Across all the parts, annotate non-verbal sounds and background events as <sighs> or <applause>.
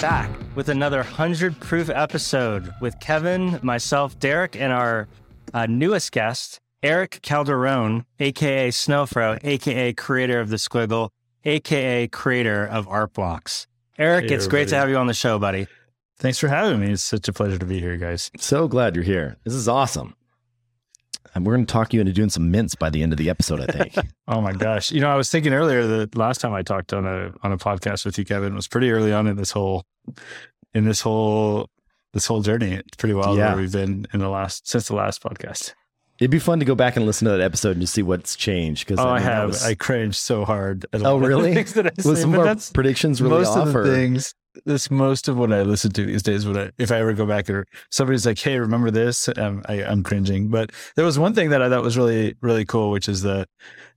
back with another 100 proof episode with Kevin, myself, Derek, and our uh, newest guest, Eric Calderon, aka Snowfro, aka creator of the Squiggle, aka creator of Art Blocks. Eric, Hey, it's great to have you on the show, buddy. Thanks for having me. It's such a pleasure to be here, guys. So glad you're here. This is awesome. And we're going to talk you into doing some mints by the end of the episode, I think. <laughs> Oh my gosh! You know, I was thinking earlier that last time I talked on a on a podcast with you, Kevin, was pretty early on in this whole in this whole this whole journey. It's pretty wild Yeah. where we've been in the last since the last podcast. It'd be fun to go back and listen to that episode and just see what's changed. Because Oh, I have. I cringed so hard. At Oh, really? things that I was say, some of our predictions really most off? of the or- things. This most of what I listen to these days. When I, if I ever go back or somebody's like, "Hey, remember this?" Um, I, I'm cringing. But there was one thing that I thought was really really cool, which is the,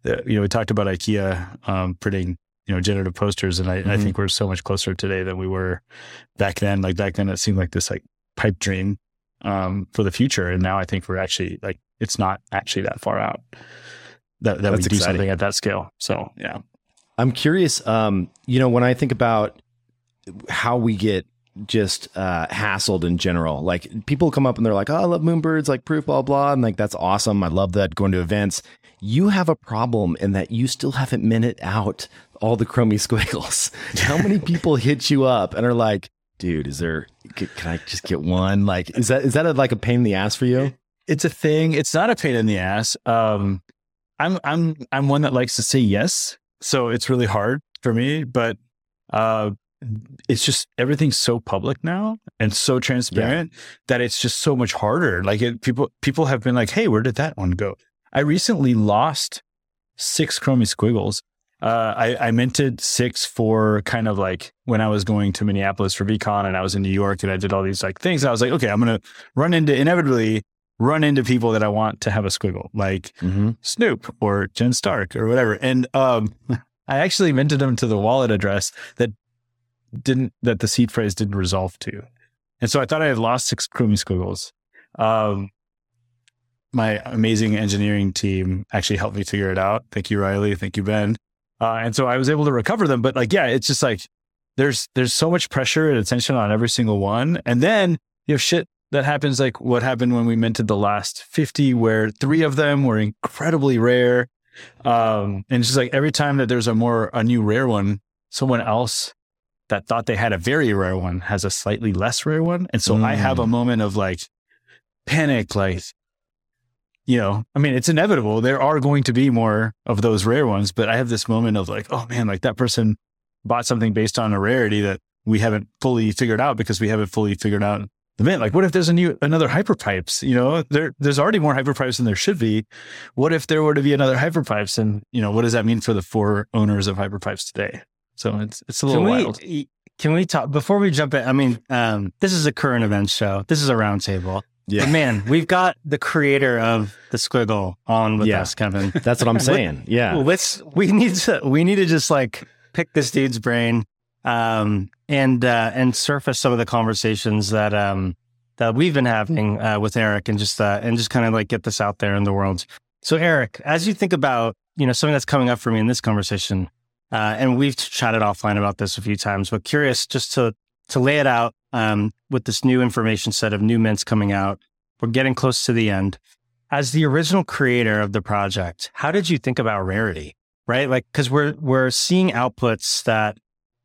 the you know we talked about IKEA um, printing you know generative posters, and I, I Mhm. think we're so much closer today than we were back then. Like back then, it seemed like this like pipe dream um, for the future, and now I think we're actually like it's not actually that far out that that we That's do exciting. something at that scale. So yeah. I'm curious. Um, you know, when I think about how we get just uh, hassled in general, like people come up and they're like, "Oh, I love Moonbirds, like proof, blah blah," and like that's awesome. I love that going to events. You have a problem in that you still haven't minted out all the Chromie <laughs> squiggles. How many people hit you up and are like, "Dude, is there? c- Can I just get one?" Like, is that is that a, like a pain in the ass for you? It's a thing. It's not a pain in the ass. Um, I'm I'm I'm one that likes to say yes, so it's really hard for me. But uh, it's just everything's so public now and so transparent that it's just so much harder. Like it, people people have been like, "Hey, where did that one go?" I recently lost six Chromie squiggles. Uh, I, I minted six for kind of like when I was going to Minneapolis for VeeCon and I was in New York and I did all these like things. I was like, okay, I'm gonna run into inevitably run into people that I want to have a squiggle, like Mm-hmm. Snoop or Jen Stark or whatever. And um, <laughs> I actually minted them to the wallet address that didn't that the seed phrase didn't resolve to. And so I thought I had lost six Chromie squiggles. Um, my amazing engineering team actually helped me figure it out. Thank you, Riley. Thank you, Ben. Uh, and so I was able to recover them. But like, yeah, it's just like there's there's so much pressure and attention on every single one. And then you have shit that happens like what happened when we minted the last 50, where three of them were incredibly rare. Um, and it's just like every time that there's a more a new rare one, someone else that thought they had a very rare one has a slightly less rare one. And so I have a moment of like panic, like, you know, I mean, it's inevitable. There are going to be more of those rare ones, but I have this moment of like, oh man, like that person bought something based on a rarity that we haven't fully figured out because we haven't fully figured out the mint. Like, what if there's a new another hyperpipes? You know, there there's already more hyperpipes than there should be. What if there were to be another hyperpipes? And you know, what does that mean for the four owners of hyperpipes today? So it's it's a little Can wild. can we talk before we jump in? I mean, um, this is a current events show. This is a roundtable. Yeah. But man, we've got the creator of the Squiggle on with Yeah. us, Kevin. That's what I'm <laughs> saying. Yeah. Let's we need to we need to just like pick this dude's brain um and uh and surface some of the conversations that um that we've been having uh with Eric and just uh and just kind of like get this out there in the world. So Eric, as you think about, you know, something that's coming up for me in this conversation, uh and we've chatted offline about this a few times, but curious just to to lay it out um with this new information set of new mints coming out. We're getting close to the end. As the original creator of the project, how did you think about rarity? right? Like, because we're we're seeing outputs that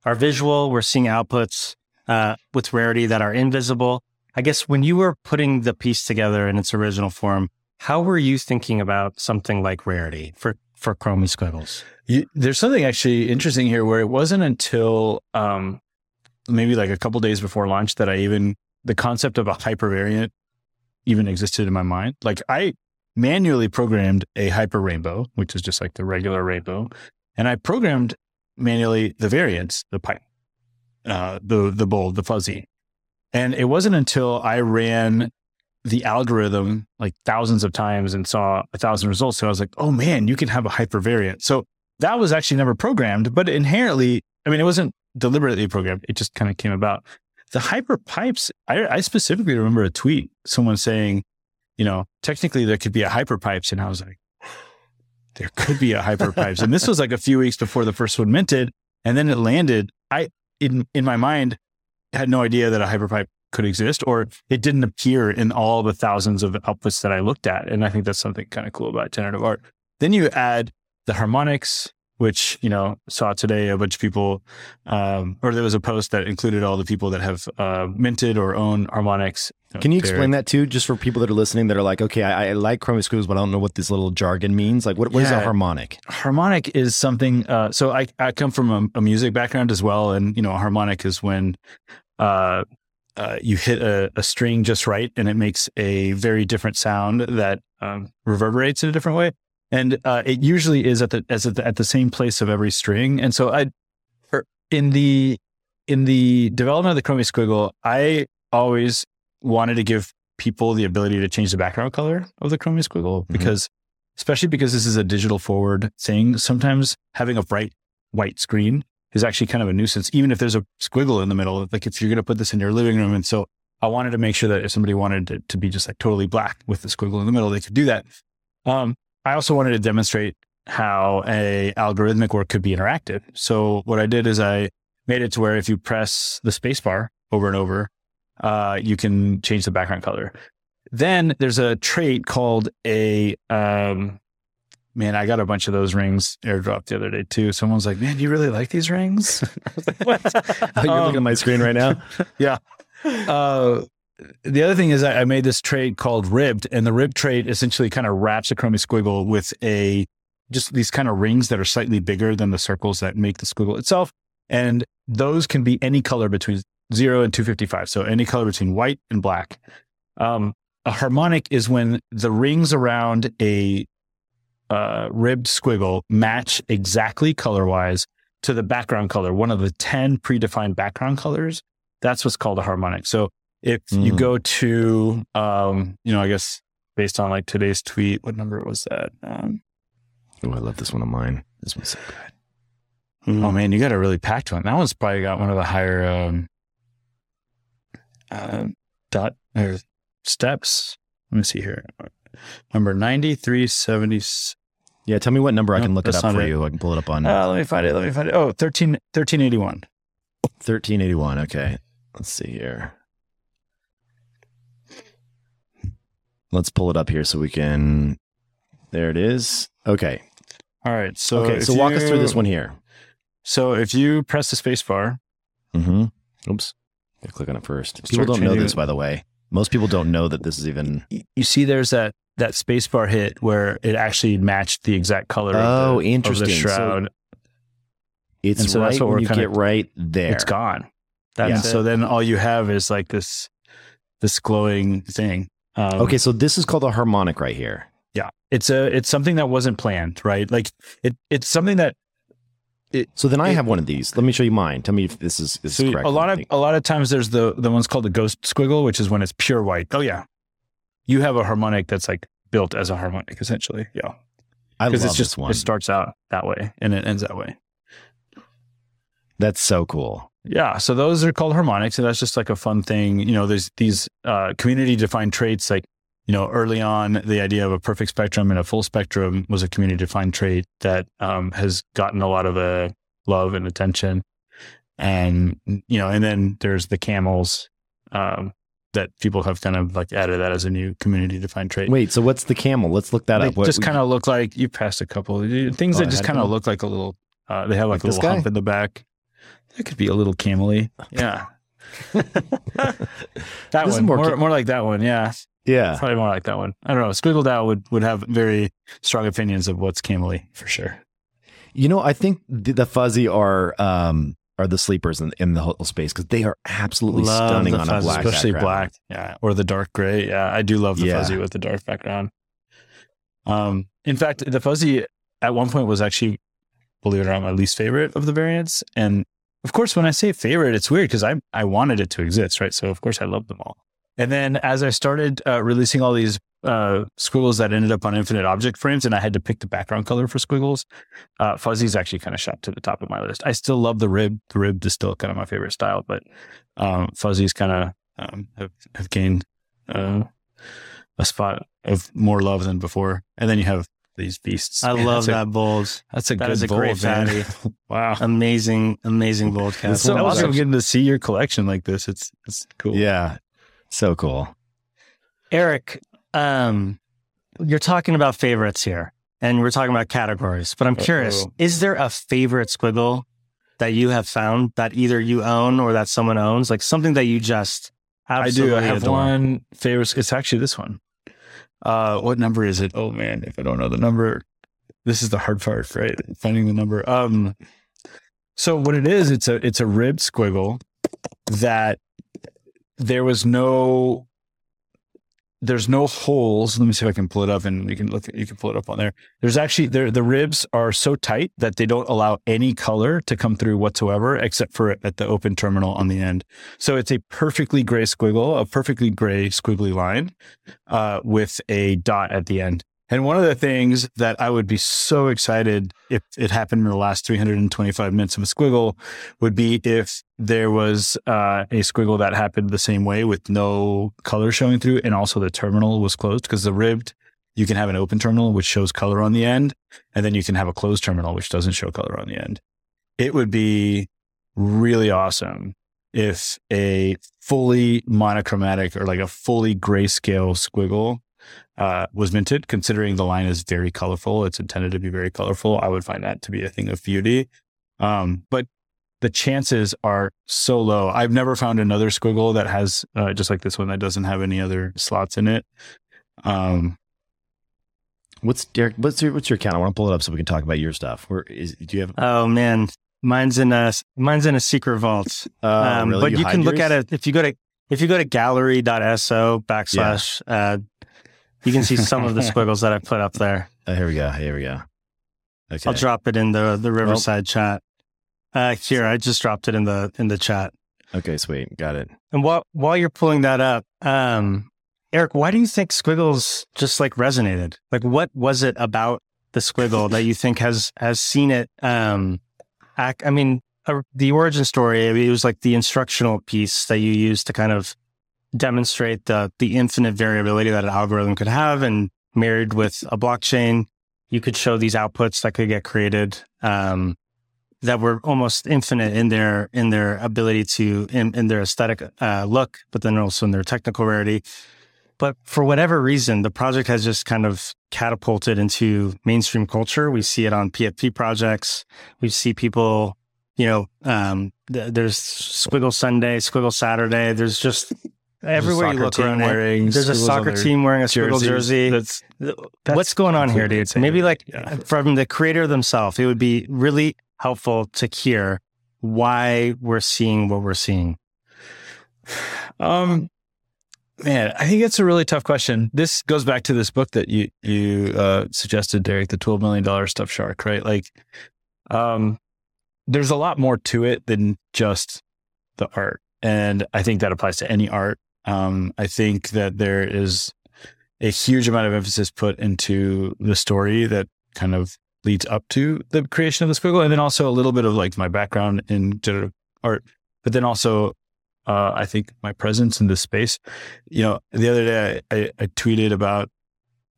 are visual, we're seeing outputs uh, with rarity that are invisible. I guess when you were putting the piece together in its original form, how were you thinking about something like rarity for for Chromie squiggles? You, there's something actually interesting here where it wasn't until um, maybe like a couple days before launch that I even the concept of a hypervariant even existed in my mind. Like I manually programmed a hyper rainbow, which is just like the regular rainbow, and I programmed manually the variants, the pipe, uh, the the bold, the fuzzy, and it wasn't until I ran the algorithm like thousands of times and saw a thousand results. So I was like, oh man, you can have a hypervariant. So that was actually never programmed, but inherently, I mean, it wasn't deliberately programmed. It just kind of came about. The hyper pipes, I, I specifically remember a tweet, someone saying, you know, technically there could be a hyper pipes. And I was like, there could be a hyper pipes. and this was like a few weeks before the first one minted. And then it landed. I, in, in my mind, had no idea that a hyperpipe could exist, or it didn't appear in all the thousands of outputs that I looked at. And I think that's something kind of cool about generative art. Then you add the harmonics, which you know saw today a bunch of people, um, or there was a post that included all the people that have uh, minted or own harmonics. You know, Can you explain that too, just for people that are listening that are like, okay, I, I like Chromie screws, but I don't know what this little jargon means. Like, what, what is a harmonic? harmonic is something uh, so I, I come from a, a music background as well and you know a harmonic is when uh, uh, you hit a, a string just right and it makes a very different sound that um, reverberates in a different way and uh, it usually is at the as at the, at the same place of every string. And so i er, in the in the development of the chromie squiggle i always wanted to give people the ability to change the background color of the chromie squiggle Mhm. because especially because this is a digital forward thing sometimes having a bright white screen is actually kind of a nuisance even if there's a squiggle in the middle like if you're going to put this in your living room. And so i wanted to make sure that if somebody wanted it to be just like totally black with the squiggle in the middle they could do that. Um, i also wanted to demonstrate how a algorithmic work could be interactive so what i did is i made it to where if you press the spacebar over and over uh, you can change the background color then there's a trait called a um, man i got a bunch of those rings airdropped the other day too someone's like man do you really like these rings <laughs> I was like, what? Oh, <laughs> you're Um, looking at my screen right now. <laughs> Yeah. Uh, the other thing is I, I made this trade called ribbed, and the ribbed trade essentially kind of wraps a chromie squiggle with a just these kind of rings that are slightly bigger than the circles that make the squiggle itself, and those can be any color between zero and two fifty five. So any color between white and black. Um, a harmonic is when the rings around a uh, ribbed squiggle match exactly color wise to the background color, one of the 10 predefined background colors. That's what's called a harmonic. So if you Mm. go to, um, you know, I guess based on like today's tweet, what number was that? Um, Oh, I love this one of mine. This one's so good. Oh man, you got a really packed one. That one's probably got one of the higher um, uh, dot or steps. Let me see here. Number ninety three seventy. Yeah, tell me what number I can look it up for it. you. I can pull it up on Uh, let me find it. Let me find it. Oh, 13, 1381. 1381. Okay. Let's see here. Let's pull it up here so we can. There it is. Okay. All right. So okay. So walk us through this one here. So if you press the space bar, Mm-hmm. Oops. Click on it first. People don't know this, it. by the way. Most people don't know that this is even. you see there's that that space bar hit where it actually matched the exact color. Oh, of the, interesting. Of the So shroud. It's And so right that's what we're you kinda- get right there. It's gone. That's Yeah. so then all you have is like this this glowing thing. Um, Okay, so this is called a harmonic right here. Yeah. It's a it's something that wasn't planned, right? Like it it's something that So then I It- have one of these. Let me show you mine. Tell me if this is, is so correct. a lot of a lot of times there's the the one's called the ghost squiggle, which is when it's pure white. Oh yeah. You have a harmonic that's like built as a harmonic essentially. Yeah. I love it's just this one. it starts out that way and it ends that way. That's so cool. Yeah, so those are called harmonics, and that's just like a fun thing. You know, there's these uh, community-defined traits. Like, you know, early on, the idea of a perfect spectrum and a full spectrum was a community-defined trait that um, has gotten a lot of uh, love and attention. And you know, and then there's the camels um, that people have kind of like added that as a new community-defined trait. Wait, so what's the camel? Let's look that they up. What, just kind of look like you passed a couple things Oh, that just kind of look like a little. Uh, they have like, Like a little guy? hump in the back. That could be a little camely. Yeah. <laughs> that This one, more more, more, like that one. Yeah, yeah. probably more like that one. I don't know. Squiggled out would would have very strong opinions of what's camely for sure. You know, I think the, the fuzzy are um are the sleepers in, in the whole space because they are absolutely Love stunning on a black, especially background. black. Yeah, or the dark gray. Yeah, I do love the Yeah. fuzzy with the dark background. Um, in fact, the fuzzy at one point was actually, believe it or not, my least favorite of the variants. And of course, when I say favorite, it's weird because I I wanted it to exist, right? So of course, I love them all. And then as I started uh, releasing all these uh, squiggles that ended up on infinite object frames, and I had to pick the background color for squiggles, uh, fuzzy's actually kind of shot to the top of my list. I still love the rib. The rib is still kind of my favorite style, but um, fuzzies kind of um, have have gained uh, a spot of more love than before. And then you have these beasts. I Man, love that's a- that bold. That's a That good is a bold, man. fatty. <laughs> wow. Amazing, amazing bold It's cast. so Well, awesome Eric- getting to see your collection like this. It's it's cool. Yeah. So cool. Eric, um, you're talking about favorites here, and we're talking about categories. But I'm curious: Uh-oh. is there a favorite squiggle that you have found that either you own or that someone owns, like something that you just I do. I have adore? one favorite. It's actually this one. Uh, what number is it? Oh man, if I don't know the number, this is the hard part, right? Finding the number. Um, so what it is, it's a it's a ribbed squiggle that there was no there's no holes. Let me see if I can pull it up and you can look you can pull it up on there. There's actually there the ribs are so tight that they don't allow any color to come through whatsoever except for at the open terminal on the end. So it's a perfectly gray squiggle, a perfectly gray squiggly line uh, with a dot at the end. And one of the things that I would be so excited if it happened in the last 325 minutes of a squiggle would be if there was uh, a squiggle that happened the same way with no color showing through and also the terminal was closed because the ribbed, you can have an open terminal which shows color on the end and then you can have a closed terminal which doesn't show color on the end. It would be really awesome if a fully monochromatic or like a fully grayscale squiggle uh, was minted, considering the line is very colorful. It's intended to be very colorful. I would find that to be a thing of beauty. Um, but the chances are so low. I've never found another squiggle that has, uh, just like this one, that doesn't have any other slots in it. Um, What's Derek? What's your what's your account? I want to pull it up so we can talk about your stuff. Where is? Do you have? Oh man, mine's in a mine's in a secret vault. Uh, um, really? But you, hide can look at it if you go to if you go to gallery.so backslash. Uh, you can see some of the <laughs> squiggles that I put up there. Oh, here we go. Here we go. Okay. I'll drop it in the the Riverside chat. Uh, here, I just dropped it in the in the chat. okay. Sweet. Got it. And while while you're pulling that up, um, Eric, why do you think squiggles just like resonated? Like, what was it about the squiggle that you think has has seen it? Um, act, I mean, uh, the origin story. It was like the instructional piece that you used to kind of demonstrate the the infinite variability that an algorithm could have, and married with a blockchain, you could show these outputs that could get created. Um, that were almost infinite in their in their ability to in, in their aesthetic uh, look, but then also in their technical rarity. But for whatever reason, the project has just kind of catapulted into mainstream culture. We see it on PFP projects. We see people, you know, um, th- there's Squiggle Sunday, Squiggle Saturday. There's just everywhere you look around. wearing There's a soccer team wearing a Squiggle jersey. That's, that's What's going on here, dude? Maybe like Yeah. from the creator themselves, it would be really helpful to hear why we're seeing what we're seeing. Um, man, I think it's a really tough question. This goes back to this book that you you uh, suggested, Derek, the twelve million dollar stuffed shark, right? Like, um, there's a lot more to it than just the art, and I think that applies to any art. Um, I think that there is a huge amount of emphasis put into the story that kind of leads up to the creation of the squiggle, and then also a little bit of like my background in generative art, but then also uh, I think my presence in this space. You know, the other day I, I, I tweeted about,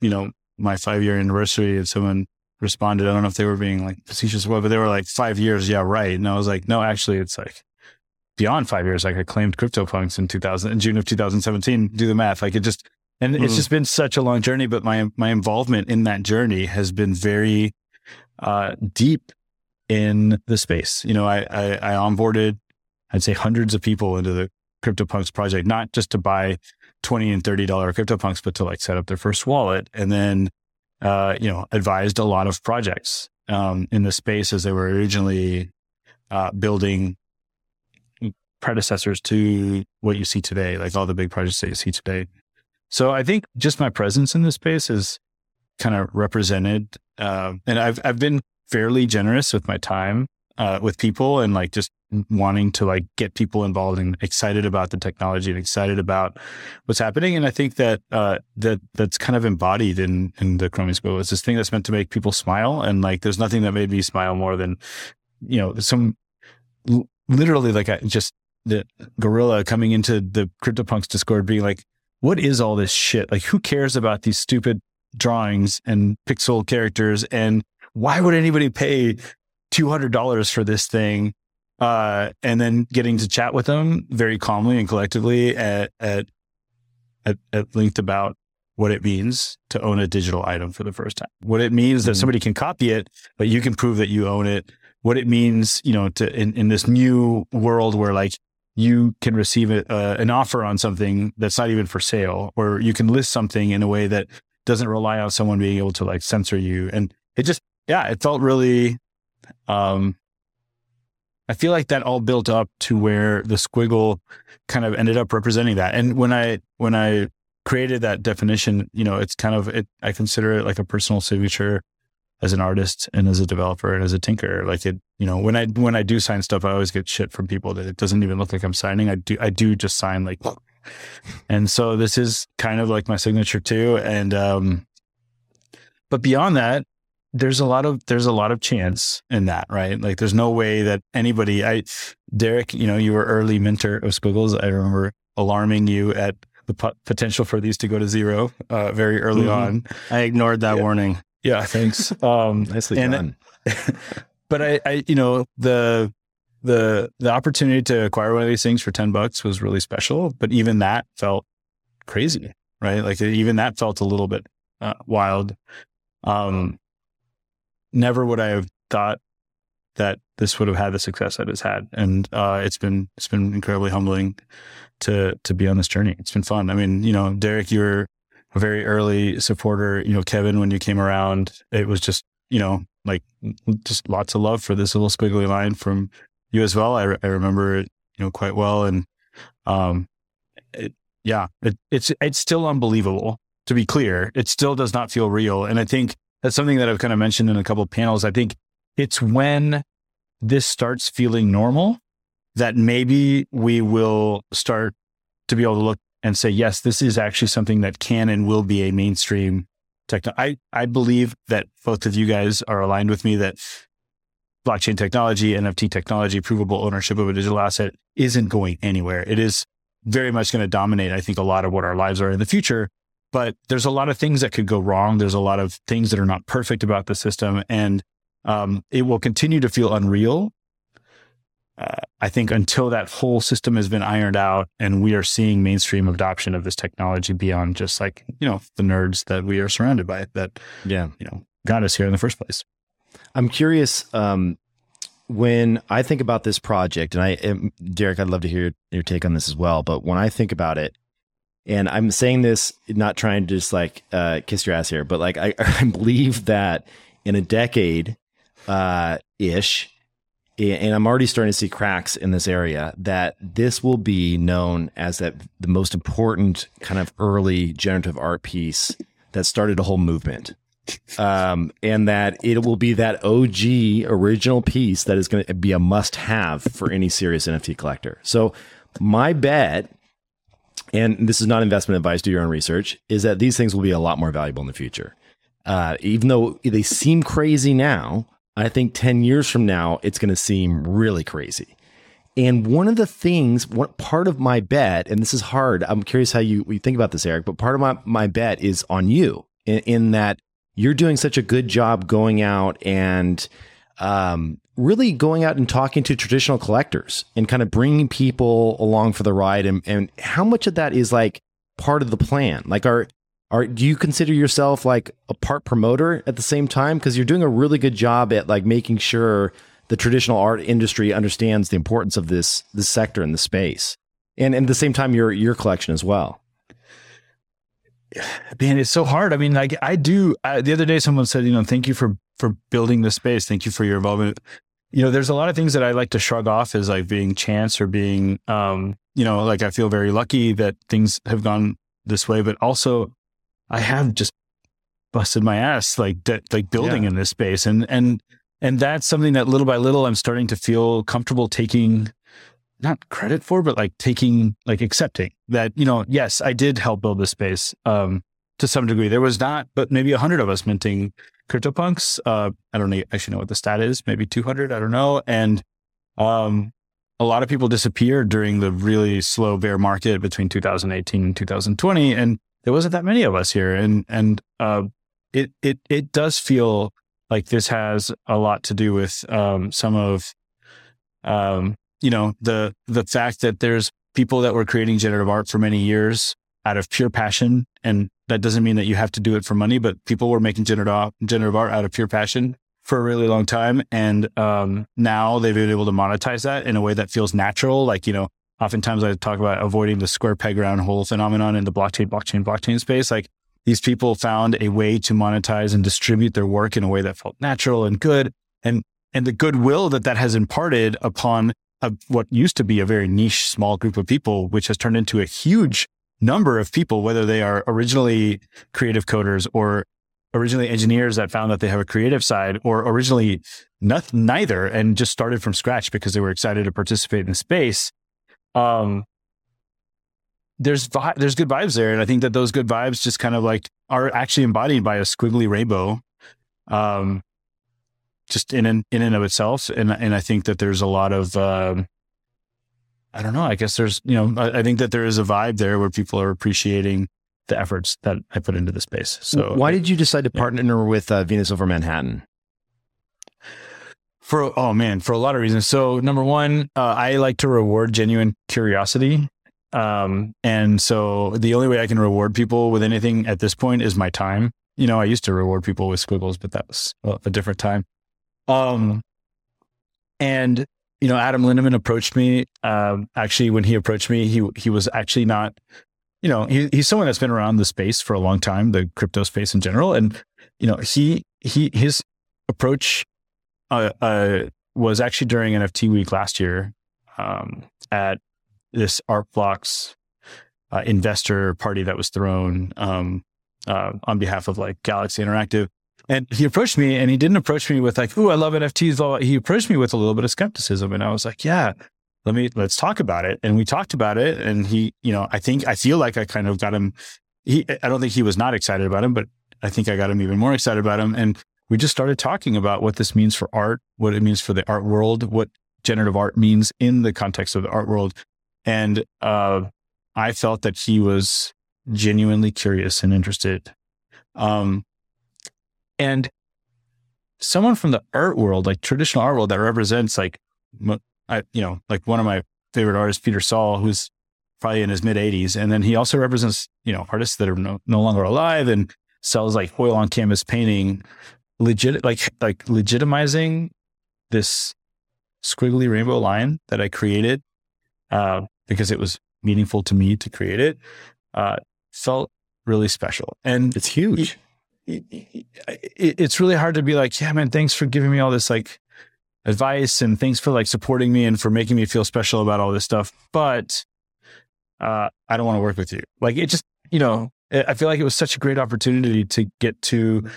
you know, my five year anniversary and someone responded. I don't know if they were being like facetious or what, but they were like five years. Yeah, right. And I was like, no, actually it's like beyond five years. Like I claimed CryptoPunks in 2000, in June of 2017. Do the math. Like it just, and it's Mhm. just been such a long journey, but my, my involvement in that journey has been very, uh, deep in the space. You know, I, I, I onboarded I'd say hundreds of people into the CryptoPunks project, not just to buy 20 and $30 CryptoPunks, but to like set up their first wallet and then, uh, you know, advised a lot of projects, um, in the space as they were originally, uh, building predecessors to what you see today, like all the big projects that you see today. So I think just my presence in this space is kind of represented, uh, and I've, I've been fairly generous with my time, uh, with people and like just wanting to like get people involved and excited about the technology and excited about what's happening. And I think that uh, that that's kind of embodied in in the Chromie Squiggle. It's this thing that's meant to make people smile. And like, there's nothing that made me smile more than you know some literally like I just the gorilla coming into the CryptoPunks Discord being like, "What is all this shit? Like, who cares about these stupid?" drawings and pixel characters. And why would anybody pay $200 for this thing? Uh, and then getting to chat with them very calmly and collectively at, at, at, at length about what it means to own a digital item for the first time, what it means that Mhm. somebody can copy it, but you can prove that you own it, what it means, you know, to in, in this new world where like you can receive a, uh, an offer on something that's not even for sale, or you can list something in a way that doesn't rely on someone being able to like censor you. And it just, yeah, it felt really, um, I feel like that all built up to where the squiggle kind of ended up representing that. And when I, when I created that definition, you know, it's kind of, it, I consider it like a personal signature as an artist and as a developer and as a tinker. Like it, you know, when I, when I do sign stuff, I always get shit from people that it doesn't even look like I'm signing. I do, I do just sign like, <laughs> and so this is kind of like my signature too. And, um, but beyond that, there's a lot of there's a lot of chance in that, right? Like there's no way that anybody I Derek, you know, you were early mentor of Squiggles. I remember alarming you at the pot- potential for these to go to zero uh, very early Mhm. on. I ignored that Yeah. warning. Yeah, thanks. <laughs> Um, Nicely done. <laughs> but I, I, you know, the the the opportunity to acquire one of these things for ten bucks was really special. But even that felt crazy, right? Like even that felt a little bit uh, wild. Um, never would I have thought that this would have had the success that it's had, and uh, it's been it's been incredibly humbling to to be on this journey. It's been fun. I mean, you know, Derek, you were a very early supporter. You know, Kevin, when you came around, it was just you know like just lots of love for this little squiggly line from you as well. I, re- I remember it, you know, quite well. And, um, it, yeah, it, it's, it's still unbelievable to be clear. It still does not feel real. And I think that's something that I've kind of mentioned in a couple panels. I think it's when this starts feeling normal that maybe we will start to be able to look and say, yes, this is actually something that can and will be a mainstream techno. I, I believe that both of you guys are aligned with me that blockchain technology, NFT technology, provable ownership of a digital asset isn't going anywhere. It is very much going to dominate, I think, a lot of what our lives are in the future. But there's a lot of things that could go wrong. There's a lot of things that are not perfect about the system. And um, it will continue to feel unreal. Uh, I think until that whole system has been ironed out and we are seeing mainstream adoption of this technology beyond just like, you know, the nerds that we are surrounded by that, Yeah. you know, got us here in the first place. I'm curious um, when I think about this project, and I, um, Derek, I'd love to hear your take on this as well. But when I think about it, and I'm saying this not trying to just like uh, kiss your ass here, but like I, <laughs> I believe that in a decade uh, ish, and I'm already starting to see cracks in this area that this will be known as that the most important kind of early generative art piece that started a whole movement um, and that it will be that OG original piece that is going to be a must have for any serious NFT collector. So, my bet, and this is not investment advice, do your own research, is that these things will be a lot more valuable in the future. Uh, even though they seem crazy now, I think 10 years from now, it's going to seem really crazy. And one of the things, what part of my bet, and this is hard, I'm curious how you, you think about this, Eric, but part of my, my bet is on you in, in that you're doing such a good job going out and um, really going out and talking to traditional collectors and kind of bringing people along for the ride. And, and how much of that is like part of the plan? Like, are, are, do you consider yourself like a part promoter at the same time? Because you're doing a really good job at like making sure the traditional art industry understands the importance of this this sector in the space, and, and at the same time your your collection as well. <sighs> man it's so hard i mean like i do I, the other day someone said you know thank you for for building this space thank you for your involvement you know there's a lot of things that i like to shrug off as like being chance or being um you know like i feel very lucky that things have gone this way but also i have just busted my ass like de- like building Yeah. in this space and and and that's something that little by little i'm starting to feel comfortable taking not credit for, but like taking, like accepting that, you know, yes, I did help build this space um, to some degree. There was not, but maybe a hundred of us minting CryptoPunks. Uh, I don't know, actually know what the stat is, maybe 200, I don't know. And um, a lot of people disappeared during the really slow bear market between 2018 and 2020. And there wasn't that many of us here. And, and, uh, it it it does feel like this has a lot to do with um, some of um, you know the the fact that there's people that were creating generative art for many years out of pure passion and that doesn't mean that you have to do it for money but people were making generative generative art out of pure passion for a really long time and um, now they've been able to monetize that in a way that feels natural like you know oftentimes i talk about avoiding the square peg round hole phenomenon in the blockchain blockchain blockchain space. Like these people found a way to monetize and distribute their work in a way that felt natural and good. And and the goodwill that that has imparted upon a, what used to be a very niche small group of people which has turned into a huge number of people whether they are originally creative coders or originally engineers that found that they have a creative side or originally not, neither and just started from scratch because they were excited to participate in the space um, there's vi- there's good vibes there, and I think that those good vibes just kind of like are actually embodied by a squiggly rainbow, um, just in and in and of itself. And and I think that there's a lot of um, I don't know. I guess there's you know I, I, think that there is a vibe there where people are appreciating the efforts that I put into the space. So why did you decide to partner yeah. with uh, Venus over Manhattan? For oh man, for a lot of reasons. So number one, uh, I like to reward genuine curiosity. Um, and so the only way I can reward people with anything at this point is my time. You know, I used to reward people with squiggles, but that was a different time. Um, and you know, Adam Lindemann approached me. Um, actually, when he approached me, he he was actually not. You know, he, he's someone that's been around the space for a long time, the crypto space in general, and you know, he he his approach uh, uh, was actually during NFT week last year um, at this Art Blocks uh, investor party that was thrown um, uh, on behalf of like Galaxy Interactive. And he approached me and he didn't approach me with like, "Ooh, I love NFTs." He approached me with a little bit of skepticism, and I was like, "Yeah, let me let's talk about it." And we talked about it, and he, you know, I think I feel like I kind of got him. He, I don't think he was not excited about him, but I think I got him even more excited about him. And we just started talking about what this means for art, what it means for the art world, what generative art means in the context of the art world, and uh, I felt that he was genuinely curious and interested. Um, and someone from the art world, like traditional art world that represents like, I, you know, like one of my favorite artists, Peter Saul, who's probably in his mid 80s. And then he also represents, you know, artists that are no, no longer alive and sells like oil on canvas painting, legit, like, like legitimizing this squiggly rainbow line that I created uh, because it was meaningful to me to create it, uh, felt really special. And it's huge. It, it, it, it's really hard to be like, yeah, man, thanks for giving me all this like advice and thanks for like supporting me and for making me feel special about all this stuff. But uh, I don't want to work with you. Like it just, you know, I feel like it was such a great opportunity to get to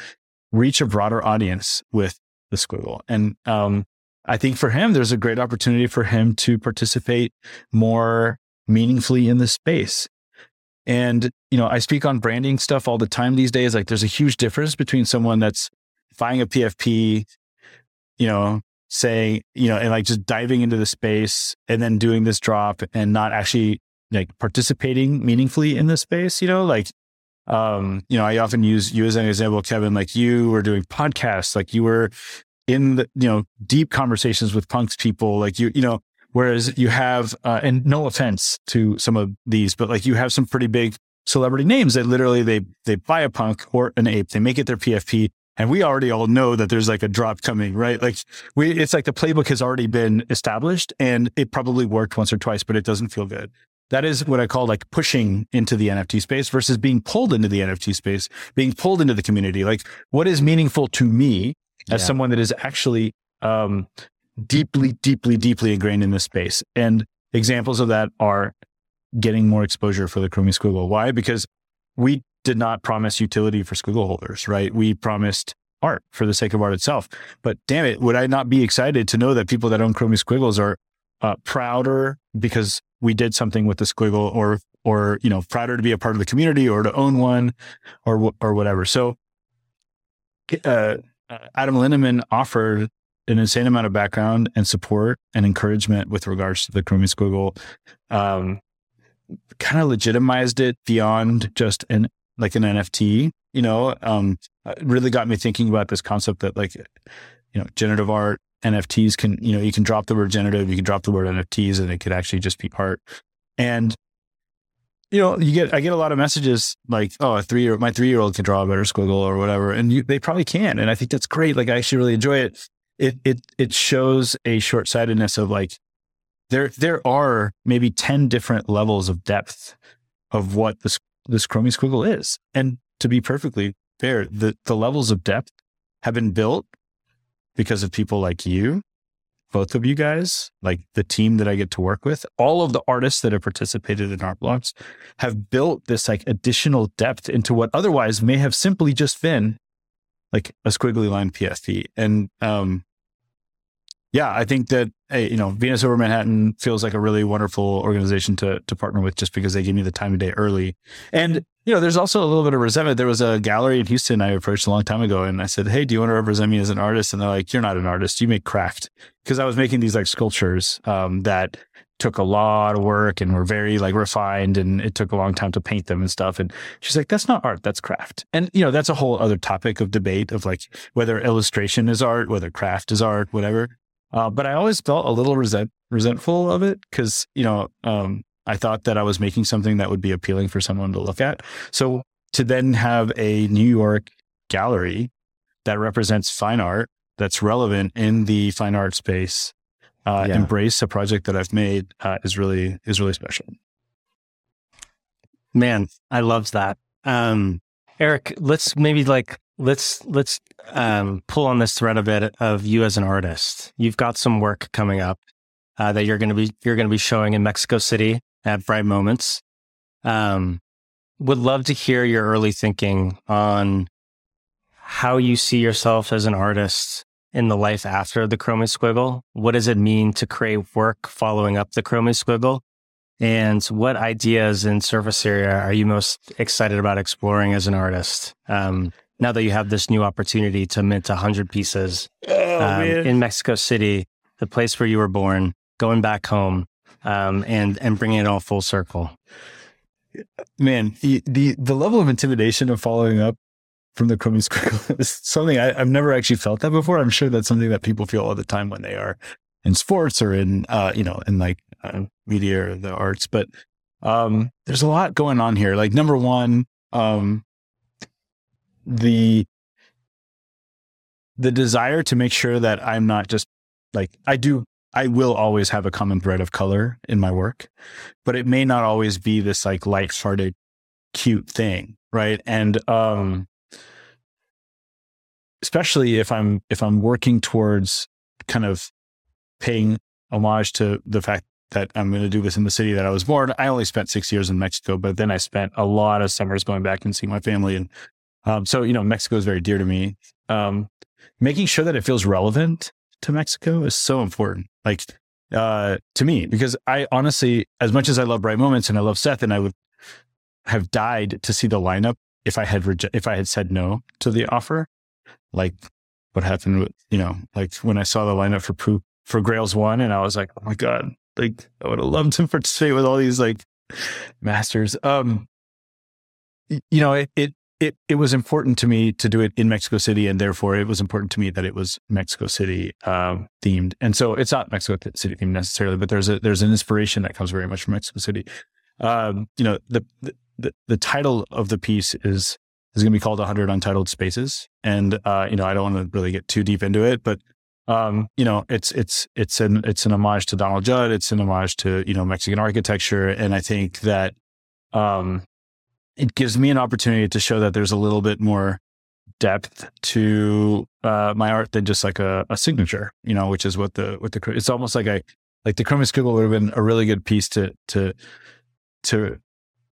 reach a broader audience with the squiggle. And um, I think for him, there's a great opportunity for him to participate more meaningfully in the space. And, you know, I speak on branding stuff all the time these days. Like there's a huge difference between someone that's buying a PFP, you know, saying, you know, and like just diving into the space and then doing this drop and not actually like participating meaningfully in the space, you know, like um, you know, I often use you as an example, Kevin, like you were doing podcasts, like you were in the you know deep conversations with punks people like you you know whereas you have uh, and no offense to some of these but like you have some pretty big celebrity names that literally they they buy a punk or an ape they make it their pfp and we already all know that there's like a drop coming right? Like we it's like the playbook has already been established and it probably worked once or twice but it doesn't feel good that is what I call like pushing into the NFT space versus being pulled into the NFT space, being pulled into the community. Like, what is meaningful to me as yeah. someone that is actually um, deeply, deeply, deeply ingrained in this space. And examples of that are getting more exposure for the Chromie Squiggle. Why? Because we did not promise utility for squiggle holders, right? We promised art for the sake of art itself. But damn it, would I not be excited to know that people that own Chromie Squiggles are uh, prouder because we did something with the squiggle or or you know prouder to be a part of the community or to own one or or whatever so uh, Adam Lindemann offered an insane amount of background and support and encouragement with regards to the Chromie Squiggle. Um, kind of legitimized it beyond just an like an NFT. You know, um, uh, really got me thinking about this concept that like, you know, generative art NFTs can, you know, you can drop the word generative, you can drop the word NFTs and it could actually just be art. And, you know, you get, I get a lot of messages like, oh, a three year, my three year old can draw a better squiggle or whatever. And you, they probably can. And I think that's great. Like, I actually really enjoy it. It, it, it shows a short sightedness of like, there, there are maybe 10 different levels of depth of what this, this Chromie squiggle is. And to be perfectly fair, the, the levels of depth have been built because of people like you, both of you guys, like the team that I get to work with, all of the artists that have participated in art blocks have built this like additional depth into what otherwise may have simply just been like a squiggly line PFP. And um, yeah, I think that hey, you know Venus over Manhattan feels like a really wonderful organization to to partner with, just because they give me the time of day early. And you know, there's also a little bit of resentment. There was a gallery in Houston I approached a long time ago, and I said, "Hey, do you want to represent me as an artist?" And they're like, "You're not an artist. You make craft." Because I was making these like sculptures um, that took a lot of work and were very like refined and it took a long time to paint them and stuff and she's like that's not art that's craft and you know that's a whole other topic of debate of like whether illustration is art whether craft is art whatever uh, but I always felt a little resent, resentful of it because, you know, um, I thought that I was making something that would be appealing for someone to look at. So to then have a New York gallery that represents fine art that's relevant in the fine art space, uh, yeah. embrace a project that I've made uh, is really is really special. Man, I loved that. Um, Eric, let's maybe like let's let's um, pull on this thread a bit of you as an artist. You've got some work coming up uh, that you're going to be you're going to be showing in Mexico City at Bright Moments. Um, would love to hear your early thinking on how you see yourself as an artist in the life after the Chromie Squiggle. What does it mean to create work following up the Chromie Squiggle? And what ideas in surface area are you most excited about exploring as an artist? Um, now that you have this new opportunity to mint 100 pieces oh, um, in Mexico City, the place where you were born, going back home um, and, and bringing it all full circle. Man, the, the, the level of intimidation of following up from the Chromie Squiggle <laughs> is something I, have never actually felt that before. I'm sure that's something that people feel all the time when they are in sports or in, uh, you know, in like uh, media or the arts. But um, there's a lot going on here. Like number one, um, the the desire to make sure that I'm not just like I do I will always have a common thread of color in my work, but it may not always be this like light-hearted cute thing, right? And um especially if I'm if I'm working towards kind of paying homage to the fact that I'm going to do this in the city that I was born. I only spent 6 years in Mexico, but then I spent a lot of summers going back and seeing my family and um, so, you know, Mexico is very dear to me. Um, making sure that it feels relevant to Mexico is so important. Like, uh, to me, because I honestly, as much as I love Bright Moments and I love Seth, and I would have died to see the lineup if I had reje- if I had said no to the offer, like what happened with you know, like when I saw the lineup for Poop for Grails One, and I was like, oh my god, like I would have loved to participate with all these like masters. Um, you know, it, it it it was important to me to do it in Mexico City, and therefore it was important to me that it was Mexico City um, themed. And so it's not Mexico City themed necessarily, but there's a there's an inspiration that comes very much from Mexico City. Um, you know, the, the the title of the piece is is going to be called 100 Untitled Spaces, and uh, you know I don't want to really get too deep into it, but um, you know it's it's it's an it's an homage to Donald Judd, it's an homage to you know Mexican architecture, and I think that um, it gives me an opportunity to show that there's a little bit more depth to uh, my art than just like a, a, signature, you know, which is what the what the it's almost like I like the Chromie Squiggle would have been a really good piece to to to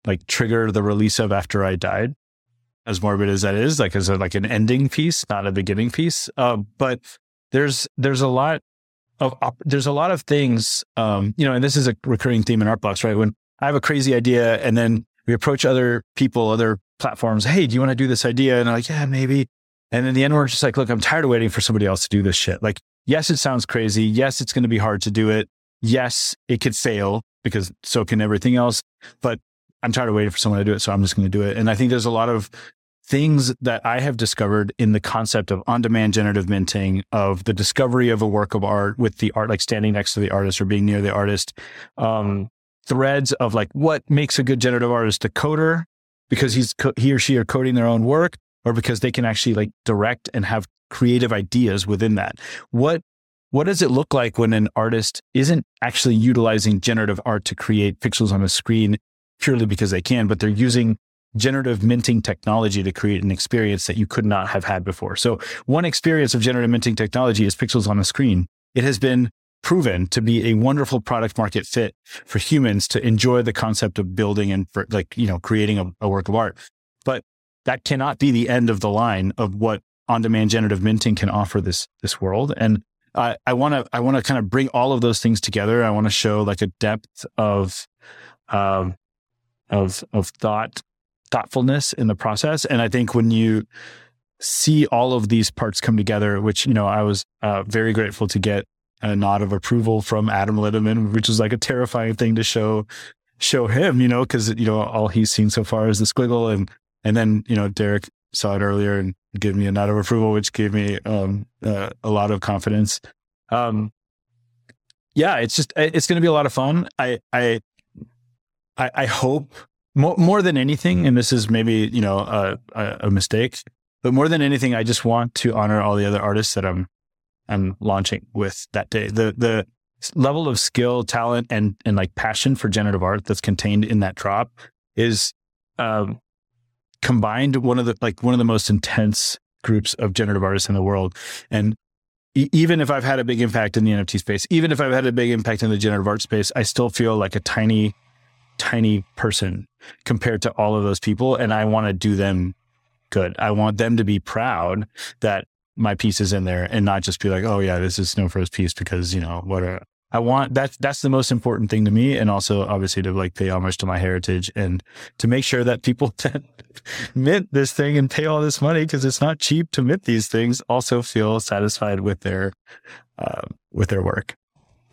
like trigger the release of after I died, as morbid as that is, like as a, like an ending piece, not a beginning piece. Uh, but there's there's a lot of there's a lot of things, um, you know, and this is a recurring theme in Art Blocks, right? When I have a crazy idea and then we approach other people, other platforms. Hey, do you want to do this idea? And they're like, yeah, maybe. And in the end, we're just like, look, I'm tired of waiting for somebody else to do this shit. Like, yes, it sounds crazy. Yes, it's going to be hard to do it. Yes, it could fail because so can everything else. But I'm tired of waiting for someone to do it. So I'm just going to do it. And I think there's a lot of things that I have discovered in the concept of on-demand generative minting, of the discovery of a work of art with the art, like standing next to the artist or being near the artist, um, threads of like what makes a good generative artist a coder because he's co- he or she are coding their own work, or because they can actually like direct and have creative ideas within that. What what does it look like when an artist isn't actually utilizing generative art to create pixels on a screen purely because they can, but they're using generative minting technology to create an experience that you could not have had before. So one experience of generative minting technology is pixels on a screen. It has been proven to be a wonderful product market fit for humans to enjoy the concept of building and for like, you know, creating a, a work of art. But that cannot be the end of the line of what on-demand generative minting can offer this this world. And I want to I want to kind of bring all of those things together. I want to show like a depth of um, of of thought thoughtfulness in the process. And I think when you see all of these parts come together, which, you know, I was uh, very grateful to get a nod of approval from Adam Lindemann, which was like a terrifying thing to show show him, you know, because you know all he's seen so far is the squiggle, and and then you know Derek saw it earlier and gave me a nod of approval, which gave me um, uh, a lot of confidence. Um, yeah, it's just it's going to be a lot of fun. I I I, I hope more, more than anything, and this is maybe you know a, a, mistake, but more than anything, I just want to honor all the other artists that I'm I'm launching with that day. The the level of skill, talent, and and like passion for generative art that's contained in that drop is um, combined one of the like one of the most intense groups of generative artists in the world. And e- even if I've had a big impact in the NFT space, even if I've had a big impact in the generative art space, I still feel like a tiny tiny person compared to all of those people. And I want to do them good. I want them to be proud that my pieces in there and not just be like, oh yeah, this is Snowfro's piece because, you know, what a, I want that's that's the most important thing to me, and also obviously to like pay homage to my heritage and to make sure that people <laughs> that mint this thing and pay all this money because it's not cheap to mint these things also feel satisfied with their uh, with their work.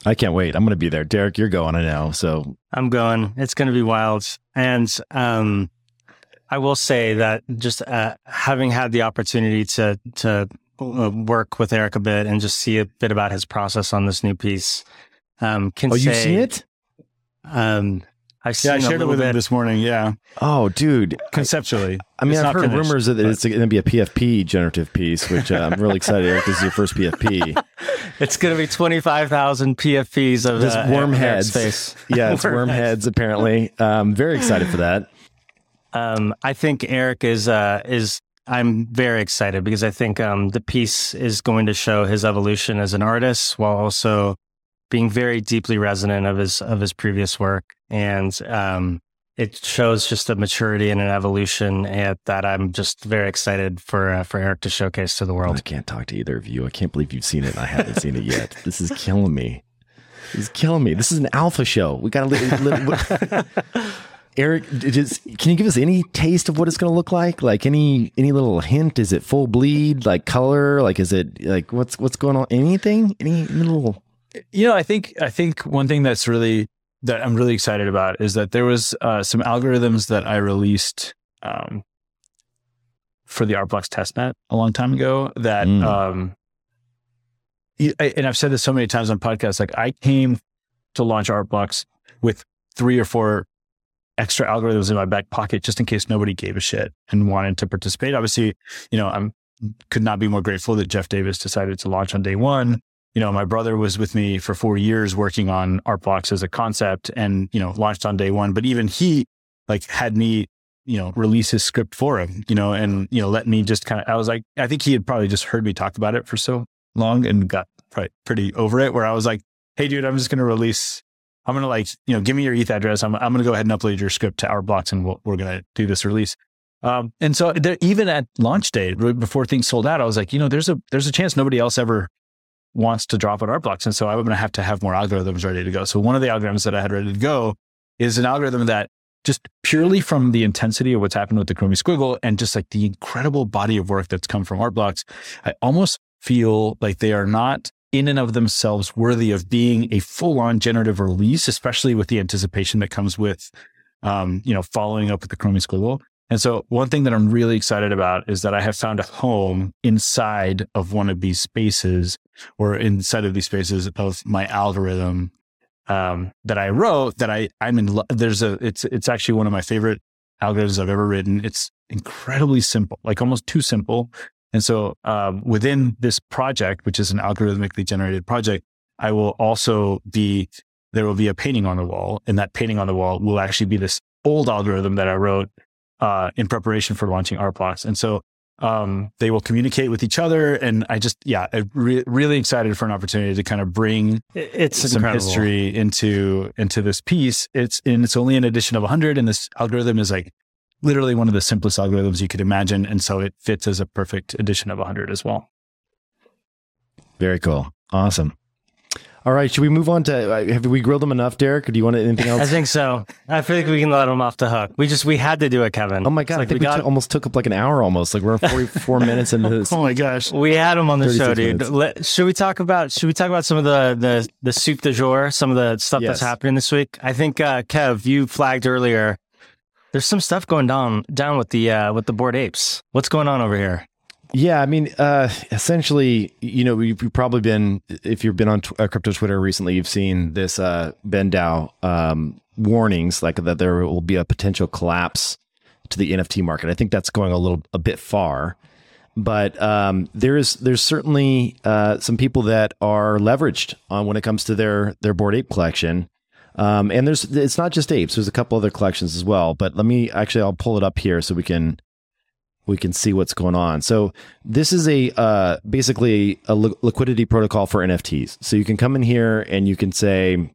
I can't wait. I'm going to be there. Derek, you're going, I know. So I'm going. It's going to be wild. And um, I will say that just uh, having had the opportunity to to work with Eric a bit and just see a bit about his process on this new piece, um, can oh, say, you see it? Um, I've yeah, I shared it with bit. him this morning. Yeah. Oh, dude. Conceptually. I, I mean, I've heard finished, rumors that but... it's going to be a PFP generative piece, which uh, I'm really excited. Eric, this is your first PFP. <laughs> it's going to be 25,000 PFPs of this uh, worm heads. Space. Yeah, it's <laughs> worm, worm heads, apparently. Um, very excited for that. Um, I think Eric is, uh, is, I'm very excited because I think um, the piece is going to show his evolution as an artist while also being very deeply resonant of his of his previous work, and um, it shows just a maturity and an evolution and that I'm just very excited for uh, for Eric to showcase to the world. I can't talk to either of you. I can't believe you've seen it. and I haven't seen it yet. <laughs> This is killing me. This is killing me. This is an alpha show. We got to. <laughs> <laughs> Eric, can you give us any taste of what it's going to look like? Like any any little hint? Is it full bleed? Like color? Like is it like what's what's going on? Anything? Any little? You know, I think I think one thing that's really that I'm really excited about is that there was uh, some algorithms that I released um, for the Artblocks testnet a long time ago. That mm. um, and I've said this so many times on podcasts. Like I came to launch Artblocks with three or four extra algorithms in my back pocket just in case nobody gave a shit and wanted to participate. Obviously, you know, I'm could not be more grateful that Jeff Davis decided to launch on day one you know, my brother was with me for four years working on Artblocks as a concept and, you know, launched on day one. But even he like had me, you know, release his script for him, you know, and, you know, let me just kind of, I was like, I think he had probably just heard me talk about it for so long and got pretty over it where I was like, Hey dude, I'm just going to release, I'm going to like, you know, give me your ETH address. I'm, I'm going to go ahead and upload your script to our Artblocks and we'll, we're going to do this release. Um, and so there, even at launch day, before things sold out, I was like, you know, there's a, there's a chance nobody else ever wants to drop on Artblocks. And so I'm going to have to have more algorithms ready to go. So one of the algorithms that I had ready to go is an algorithm that just purely from the intensity of what's happened with the Chromie Squiggle and just like the incredible body of work that's come from Art Blocks, I almost feel like they are not in and of themselves worthy of being a full on generative release, especially with the anticipation that comes with, um, you know, following up with the Chromie Squiggle. And so one thing that I'm really excited about is that I have found a home inside of one of these spaces or inside of these spaces of my algorithm um, that I wrote that I, I'm in, there's a, it's, it's actually one of my favorite algorithms I've ever written. It's incredibly simple, like almost too simple. And so um, within this project, which is an algorithmically generated project, I will also be, there will be a painting on the wall and that painting on the wall will actually be this old algorithm that I wrote uh, in preparation for launching Artblocks. And so um, they will communicate with each other. And I just, yeah, I'm re- really excited for an opportunity to kind of bring it's some incredible. history into into this piece. It's and it's only an edition of 100, and this algorithm is like literally one of the simplest algorithms you could imagine, and so it fits as a perfect addition of 100 as well. Very cool. Awesome. All right, should we move on to? Uh, have we grilled them enough, Derek? Or do you want anything <laughs> else? I think so. I feel like we can let them off the hook. We just we had to do it, Kevin. Oh my god! It's I like think we, got took- almost took up like an hour almost. Like we're 44 <laughs> minutes into this. Oh my gosh! we had them on the show, dude. Let, should we talk about should we talk about some of the the the soup de jour, some of the stuff that's happening this week? I think uh, Kev, you flagged earlier. There's some stuff going down down with the uh, with the bored apes. What's going on over here? Yeah, I mean, uh, essentially, you know, you've probably been, if you've been on tw- uh, crypto Twitter recently, you've seen this uh, BendDAO um, warnings, like that there will be a potential collapse to the NFT market. I think that's going a little, a bit far, but um, there's there's certainly uh, some people that are leveraged on when it comes to their their bored ape collection. Um, and there's it's not just apes. There's a couple other collections as well. But let me actually I'll pull it up here so we can we can see what's going on. So this is a uh, basically a li- liquidity protocol for NFTs. So you can come in here and you can say,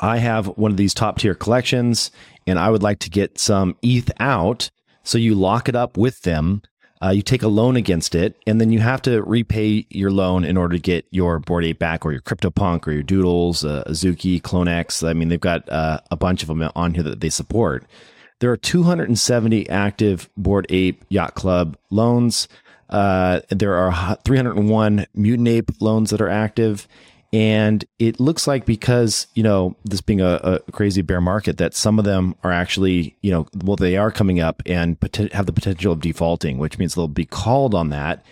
I have one of these top tier collections, and I would like to get some ETH out. So you lock it up with them. Uh, you take a loan against it, and then you have to repay your loan in order to get your Bored Ape back, or your CryptoPunk, or your Doodles, uh, Azuki, CloneX. I mean, they've got uh, a bunch of them on here that they support. There are 270 active Bored Ape Yacht Club loans. Uh, there are 301 Mutant Ape loans that are active. And it looks like because, you know, this being a, a crazy bear market, that some of them are actually, you know, well, they are coming up and have the potential of defaulting, which means they'll be called on that.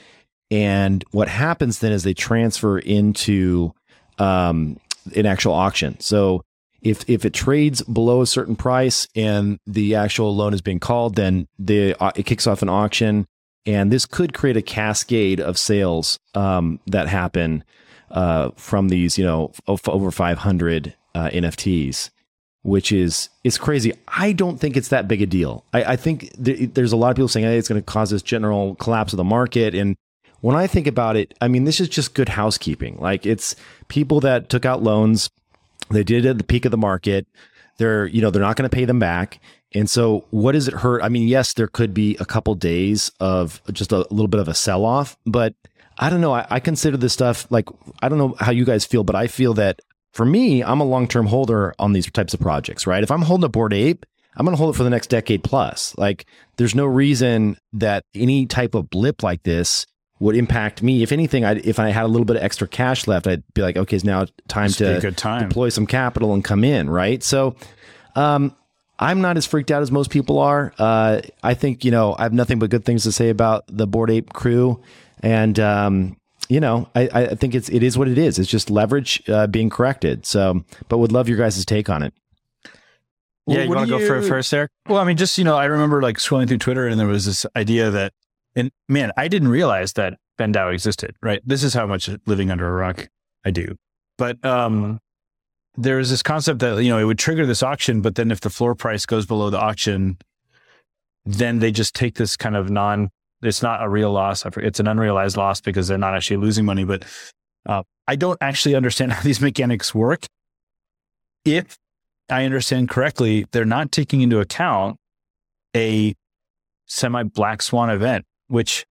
And what happens then is they transfer into um, an actual auction. So if if it trades below a certain price and the actual loan is being called, then the uh, it kicks off an auction, and this could create a cascade of sales um, that happen uh, from these, you know, over 500 uh, NFTs, which is is crazy. I don't think it's that big a deal. I, I think th- there's a lot of people saying, "Hey, it's going to cause this general collapse of the market," and when I think about it, I mean, this is just good housekeeping. Like it's people that took out loans they did at the peak of the market. They're, you know, they're not going to pay them back. And so what does it hurt? I mean, yes, there could be a couple days of just a little bit of a sell off, but I don't know. I, I consider this stuff like, I don't know how you guys feel, but I feel that for me, I'm a long term holder on these types of projects, right? If I'm holding a bored ape, I'm going to hold it for the next decade plus. Like, there's no reason that any type of blip like this would impact me. If anything, I if I had a little bit of extra cash left, I'd be like, okay, it's now time a to good time. deploy some capital and come in, right? So, um, I'm not as freaked out as most people are. Uh, I think you know I have nothing but good things to say about the Bored Ape crew, and um, you know I, I think it's it is what it is. It's just leverage uh, being corrected. So, but would love your guys' take on it. Yeah, Well, you want do to go for it first, Eric? Well, I mean, just you know, I remember like scrolling through Twitter, and there was this idea that, and man, I didn't realize that BendDAO existed. Right, this is how much living under a rock I do. But um, there was this concept that you know it would trigger this auction, but then if the floor price goes below the auction, then they just take this kind of non. It's not a real loss. It's an unrealized loss because they're not actually losing money. But uh, I don't actually understand <laughs> how these mechanics work. If I understand correctly, they're not taking into account a semi black swan event, which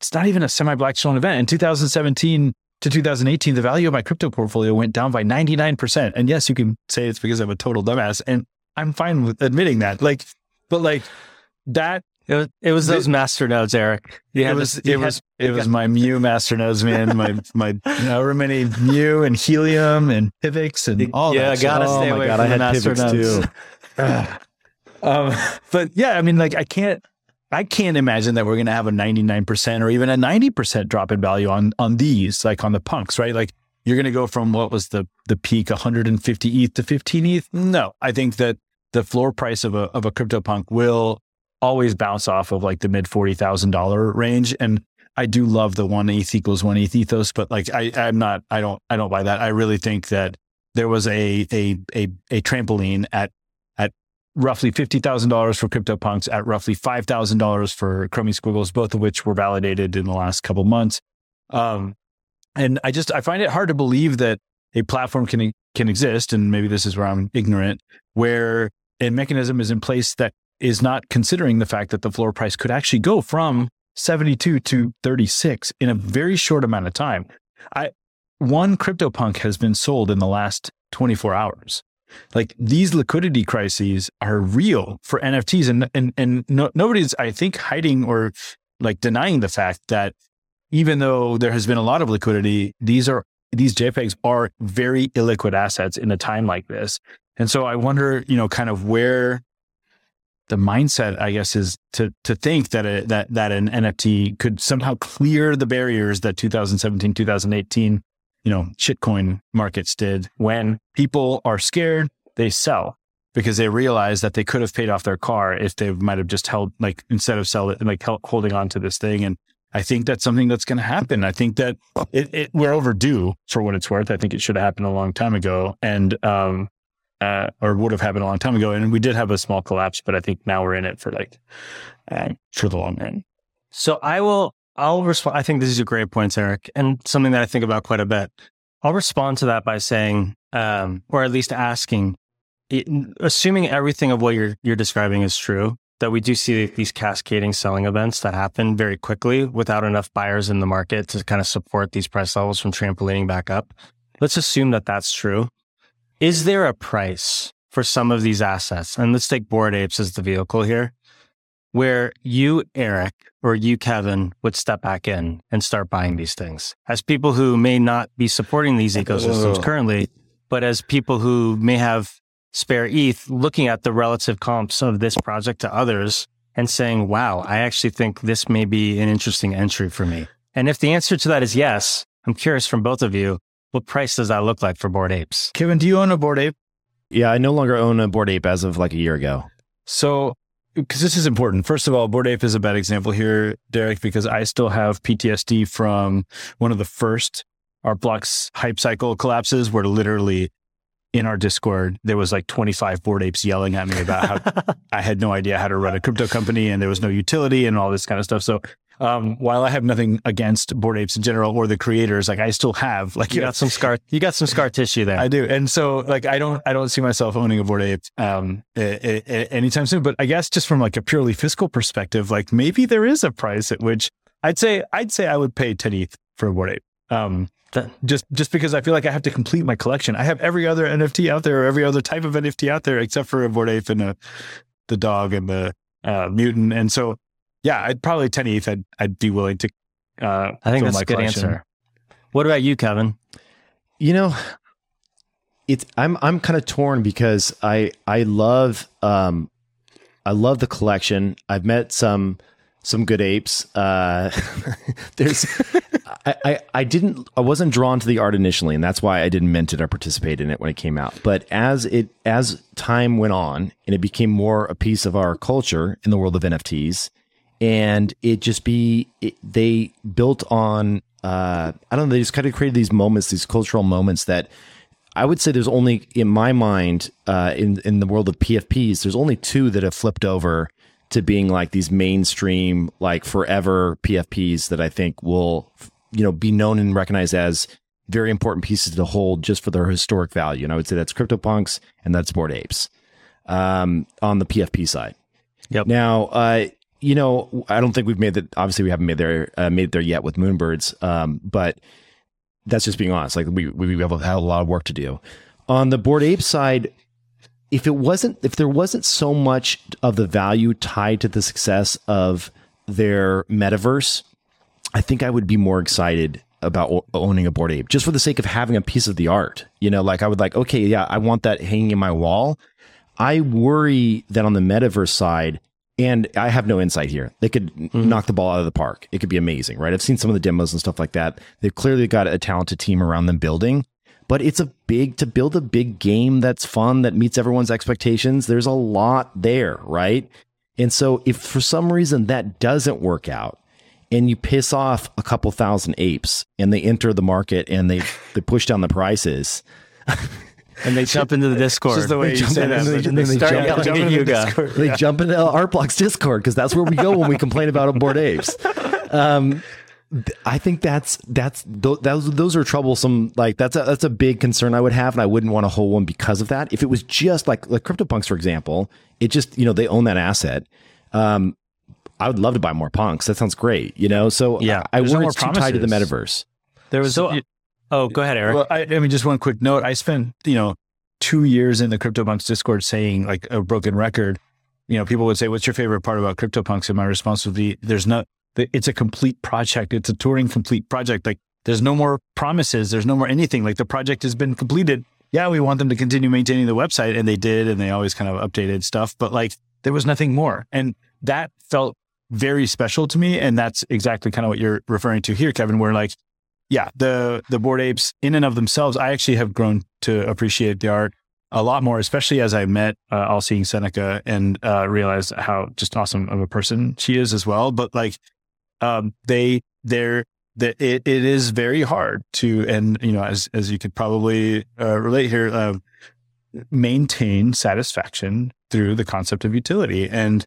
it's not even a semi black swan event. In 2017 to 2018, the value of my crypto portfolio went down by 99%. And yes, you can say it's because I'm a total dumbass. And I'm fine with admitting that. Like, but like that, It was, it was those master nodes, Eric. You it was, this- it had- was, it was my Mu masternodes, man. My, my, <laughs> however many Mu and Helium and Pivx and all yeah, that. I gotta Oh stay away God, from I had master pivots nodes. too. um, but yeah, I mean, like I can't, I can't imagine that we're going to have a 99% or even a 90% drop in value on, on these, like on the punks, right? Like you're going to go from what was the, the peak 150 ETH to 15 ETH. No, I think that the floor price of a, of a crypto punk will always bounce off of like the mid $40,000 range. And I do love the one ETH equals one ETH ethos, but like I, I'm not, I don't, I don't buy that. I really think that there was a, a, a, a trampoline at at roughly $50,000 for CryptoPunks at roughly $5,000 for Chromie Squiggles, both of which were validated in the last couple months. Um, and I just, I find it hard to believe that a platform can, can exist. And maybe this is where I'm ignorant, where a mechanism is in place that is not considering the fact that the floor price could actually go from 72 to 36 in a very short amount of time. I, one CryptoPunk has been sold in the last 24 hours. Like these liquidity crises are real for NFTs, and and and no, nobody's I think hiding or like denying the fact that even though there has been a lot of liquidity, these are these JPEGs are very illiquid assets in a time like this. And so I wonder, you know, kind of where the mindset, I guess, is to to think that a, that that an NFT could somehow clear the barriers that 2017, 2018 you know, shitcoin markets did when people are scared, they sell because they realize that they could have paid off their car if they might have just held like instead of sell it like holding on to this thing. And I think that's something that's going to happen. I think that it, it, we're overdue for what it's worth. I think it should have happened a long time ago, and um, uh, or would have happened a long time ago. And we did have a small collapse, but I think now we're in it for like uh, for the long run. So I will I'll respond. I think this is a great point, Eric, and something that I think about quite a bit. I'll respond to that by saying, um, or at least asking, assuming everything of what you're you're describing is true, that we do see these cascading selling events that happen very quickly without enough buyers in the market to kind of support these price levels from trampolining back up. Let's assume that that's true. Is there a price for some of these assets? And let's take Bored Apes as the vehicle here where you, Eric, or you, Kevin, would step back in and start buying these things as people who may not be supporting these ecosystems currently, but as people who may have spare ETH looking at the relative comps of this project to others and saying, wow, I actually think this may be an interesting entry for me. And if the answer to that is yes, I'm curious from both of you, what price does that look like for bored Apes? Kevin, do you own a bored Ape? Yeah, I no longer own a bored Ape as of like a year ago. So because this is important. First of all, bored Ape is a bad example here, Derek, because I still have PTSD from one of the first Art Blocks hype cycle collapses where literally in our Discord, there was like 25 bored Apes yelling at me about how <laughs> I had no idea how to run a crypto company and there was no utility and all this kind of stuff. So um, while I have nothing against bored Apes in general or the creators, like I still have like you got some scar, you got some scar tissue there. I do, and so like I don't, I don't see myself owning a bored Ape um, a, a, a, anytime soon. But I guess just from like a purely fiscal perspective, like maybe there is a price at which I'd say, I'd say I would pay 10 ETH for a bored Ape. Um, just just because I feel like I have to complete my collection. I have every other NFT out there, or every other type of NFT out there, except for a bored Ape and a, the dog and the uh, mutant. And so yeah, I'd probably 10 ETH. I'd, I'd be willing to. Uh, I think that's a good collection. answer. What about you, Kevin? You know, it's I'm I'm kind of torn because I I love um I love the collection. I've met some some good apes. Uh, <laughs> there's I, I, I didn't I wasn't drawn to the art initially, and that's why I didn't mint it or participate in it when it came out. But as it as time went on and it became more a piece of our culture in the world of NFTs, and it just be it, they built on uh, I don't know they just kind of created these moments, these cultural moments that I would say there's only in my mind uh, in in the world of PFPs, there's only two that have flipped over to being like these mainstream like forever PFPs that I think will you know be known and recognized as very important pieces to hold just for their historic value. And I would say that's CryptoPunks and that's Bored Apes um, on the PFP side. Yep. Now, uh, you know, I don't think we've made that. Obviously, we haven't made there uh, made it there yet with Moonbirds, um, but that's just being honest. Like we we have had a lot of work to do on the bored Ape side. If it wasn't, if there wasn't so much of the value tied to the success of their metaverse, I think I would be more excited about owning a bored Ape just for the sake of having a piece of the art. You know, like I would like, okay, yeah, I want that hanging in my wall I worry that on the metaverse side, and I have no insight here. They could mm-hmm. knock the ball out of the park. It could be amazing, right? I've seen some of the demos and stuff like that. They've clearly got a talented team around them building, but it's a big to build a big game that's fun that meets everyone's expectations. There's a lot there, right? And so if for some reason that doesn't work out and you piss off a couple thousand apes and they enter the market and they they push down the prices <laughs> and they jump into the Discord. Just the way they you say that. And they, and they, they start jump, yelling at Yuga. They yeah. jump into Artblock's Discord because that's where we go when we complain about bored apes. Um, I think that's that's those those are troublesome. Like that's a that's a big concern I would have, and I wouldn't want a whole one because of that. If it was just like like CryptoPunks, for example, it just you know they own that asset. Um, I would love to buy more punks. That sounds great. You know, so yeah, I, I worry it's too tied to the metaverse. There was so, Oh, go ahead, Eric. Well, I, I mean, just one quick note. I spent, you know, two years in the CryptoPunks Discord saying like a broken record. You know, people would say, "What's your favorite part about CryptoPunks?" And my response would be, "There's no. It's a complete project. It's a Turing complete project. Like, there's no more promises. There's no more anything. Like, the project has been completed. Yeah, we want them to continue maintaining the website, and they did, and they always kind of updated stuff. But like, there was nothing more, and that felt very special to me. And that's exactly kind of what you're referring to here, Kevin. Where like yeah, the the bored apes in and of themselves, I actually have grown to appreciate the art a lot more, especially as I met uh, All Seeing Seneca and uh, realized how just awesome of a person she is as well. But like, um, they they're that it, it is very hard to and you know as as you could probably uh, relate here uh, maintain satisfaction through the concept of utility and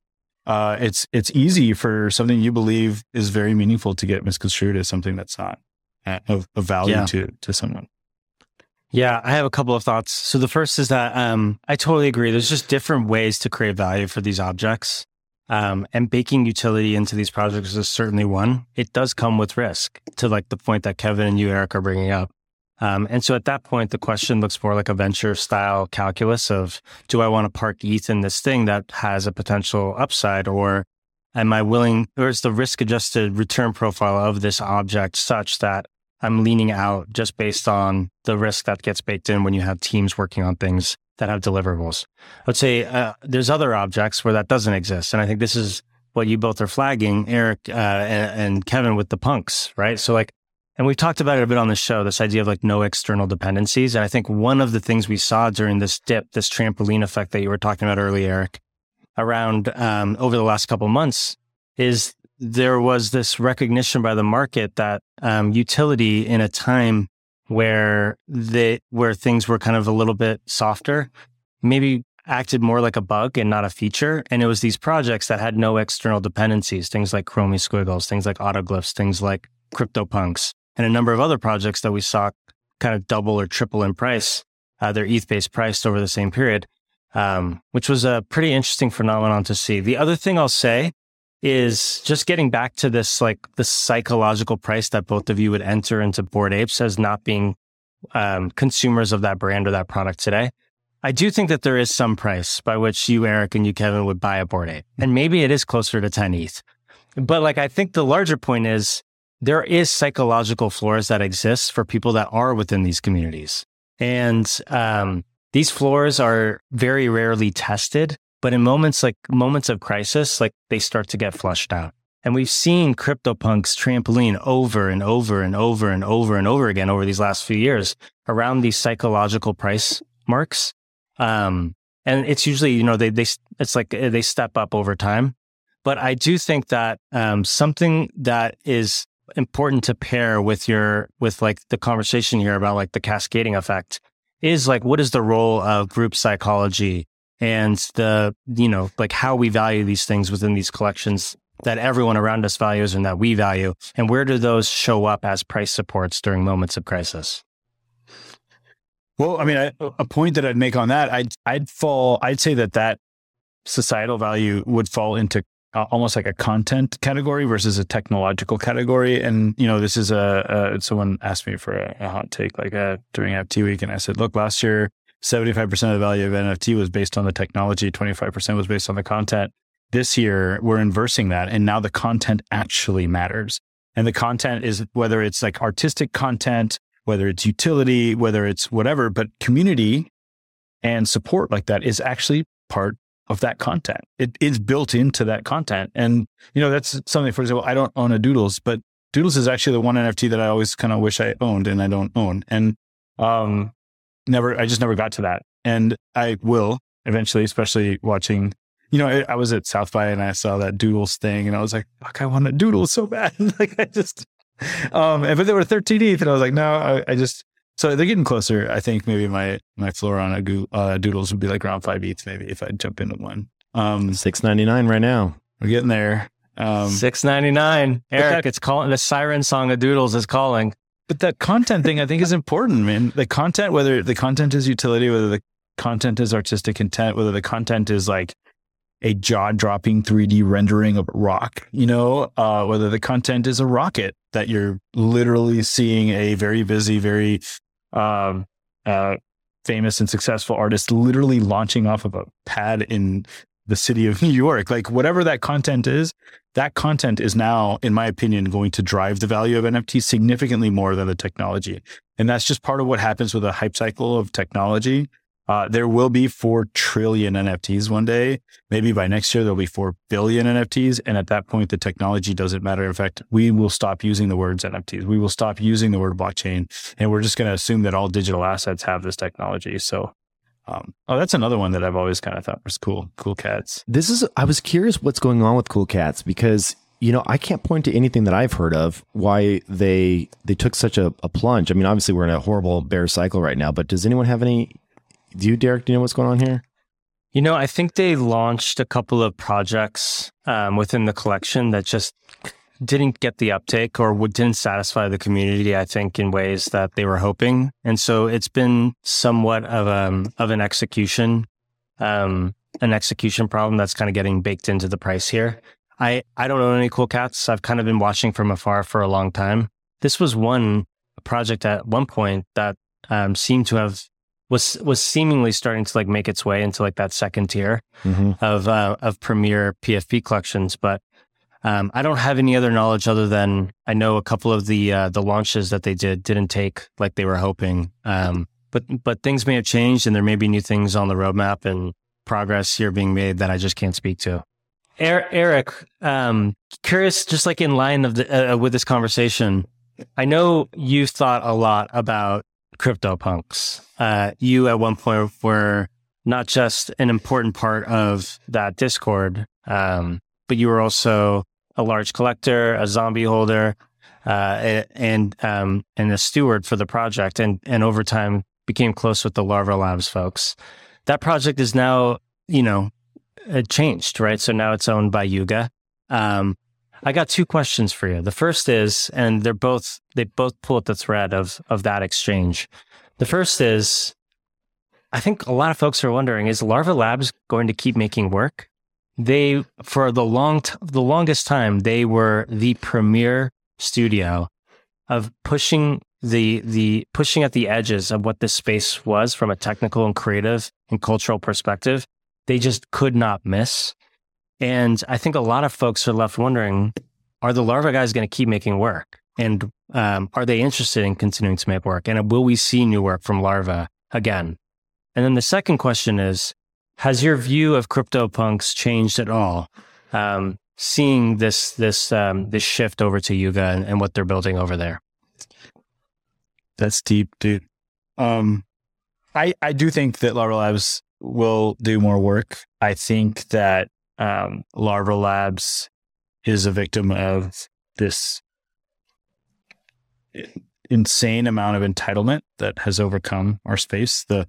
uh, it's it's easy for something you believe is very meaningful to get misconstrued as something that's not of, of value yeah. to to someone. Yeah, I have a couple of thoughts. So the first is that um, I totally agree. There's just different ways to create value for these objects. Um, and baking utility into these projects is certainly one. It does come with risk to like the point that Kevin and you, Eric, are bringing up. Um, and so at that point, the question looks more like a venture style calculus of do I want to park ETH in this thing that has a potential upside or am I willing, or is the risk adjusted return profile of this object such that I'm leaning out just based on the risk that gets baked in when you have teams working on things that have deliverables? I would say uh, there's other objects where that doesn't exist. And I think this is what you both are flagging, Eric uh, and, and Kevin, with the punks, right? So, like, and we've talked about it a bit on the show, this idea of like no external dependencies. And I think one of the things we saw during this dip, this trampoline effect that you were talking about earlier, Eric, around um, over the last couple months is there was this recognition by the market that um, utility in a time where the where things were kind of a little bit softer, maybe acted more like a bug and not a feature. And it was these projects that had no external dependencies, things like Chromie Squiggles, things like Autoglyphs, things like CryptoPunks, and a number of other projects that we saw kind of double or triple in price, uh, their ETH based price over the same period um, which was a pretty interesting phenomenon to see. The other thing I'll say is just getting back to this, like the psychological price that both of you would enter into Bored Apes as not being um, consumers of that brand or that product today. I do think that there is some price by which you, Eric, and you, Kevin, would buy a Bored Ape. And maybe it is closer to 10 ETH. But like, I think the larger point is there is psychological floors that exist for people that are within these communities. And um, these floors are very rarely tested, but in moments like moments of crisis, like they start to get flushed out. And we've seen CryptoPunks trampoline over and over and over and over and over again over these last few years around these psychological price marks. Um, and it's usually, you know, they, they, it's like uh, they step up over time. But I do think that, um, something that is important to pair with your, with like the conversation here about like the cascading effect is like, what is the role of group psychology and the, you know, like how we value these things within these collections that everyone around us values and that we value? And where do those show up as price supports during moments of crisis? Well, I mean, I, a point that I'd make on that, I'd, I'd fall, I'd say that that societal value would fall into uh, almost like a content category versus a technological category. And you know, this is a, a someone asked me for a, a hot take like uh, during NFT week, and I said, look, last year. 75% of the value of NFT was based on the technology, 25% was based on the content. This year, we're inversing that. And now the content actually matters. And the content is whether it's like artistic content, whether it's utility, whether it's whatever, but community and support like that is actually part of that content. It is built into that content. And, you know, that's something, for example, I don't own a Doodles, but Doodles is actually the one NFT that I always kind of wish I owned and I don't own. And, um, never, I just never got to that. And I will eventually, especially watching, you know, I, I was at South by and I saw that Doodles thing and I was like, fuck, I want a Doodle so bad. <laughs> like I just, um, but they were 13 ETH and I was like, no, I, I just, so they're getting closer. I think maybe my my floor on a go- uh, doodles would be like around five ETH, maybe if I jump into one. Um, Six ninety nine right now. we're getting there. Um, Six ninety nine. Eric, that- it's calling the siren song of Doodles is calling. But that content thing, I think, is important, man. The content, whether the content is utility, whether the content is artistic intent, whether the content is like a jaw dropping 3D rendering of rock, you know, uh, whether the content is a rocket that you're literally seeing a very busy, very um, uh, famous and successful artist literally launching off of a pad in the city of <laughs> New York. Like whatever that content is, that content is now, in my opinion, going to drive the value of NFT significantly more than the technology. And that's just part of what happens with a hype cycle of technology. Uh, there will be 4 trillion NFTs one day. Maybe by next year, there'll be 4 billion NFTs. And at that point, the technology doesn't matter. In fact, we will stop using the words NFTs. We will stop using the word blockchain. And we're just going to assume that all digital assets have this technology. So, um, oh, that's another one that I've always kind of thought was cool. Cool cats. This is I was curious what's going on with Cool Cats because you know I can't point to anything that I've heard of why they they took such a, a plunge. I mean, obviously we're in a horrible bear cycle right now, but does anyone have any? Do you, Derek? Do you know what's going on here? You know, I think they launched a couple of projects um, within the collection that just didn't get the uptake or didn't satisfy the community. I think in ways that they were hoping, and so it's been somewhat of um of an execution, um, an execution problem that's kind of getting baked into the price here. I I don't own any cool cats. I've kind of been watching from afar for a long time. This was one project at one point that um, seemed to have was was seemingly starting to like make its way into like that second tier Mm-hmm. of uh, of premier PFP collections, but um, I don't have any other knowledge other than I know a couple of the uh, the launches that they did didn't take like they were hoping. Um, but but things may have changed, and there may be new things on the roadmap and progress here being made that I just can't speak to. Er- Eric, um, curious, just like in line of the uh, with this conversation, I know you've thought a lot about CryptoPunks. Uh, you at one point were not just an important part of that Discord, um, but you were also a large collector, a zombie holder, uh, and um, and a steward for the project, and and over time became close with the Larva Labs folks. That project is now, you know, changed, right? So now it's owned by Yuga. Um, I got two questions for you. The first is, and they're both they both pull at the thread of of that exchange. The first is, I think a lot of folks are wondering: Is Larva Labs going to keep making work? They, for the long, t- the longest time, they were the premier studio of pushing the the pushing at the edges of what this space was from a technical and creative and cultural perspective. They just could not miss. And I think a lot of folks are left wondering: Are the Larva guys going to keep making work? And um, are they interested in continuing to make work? And will we see new work from Larva again? And then the second question is Has your view of CryptoPunks changed at all? Um, seeing this this um, this shift over to Yuga and, and what they're building over there. That's deep, dude. Um, I I do think that Larva Labs will do more work. I think that um, Larva Labs is a victim of this insane amount of entitlement that has overcome our space. The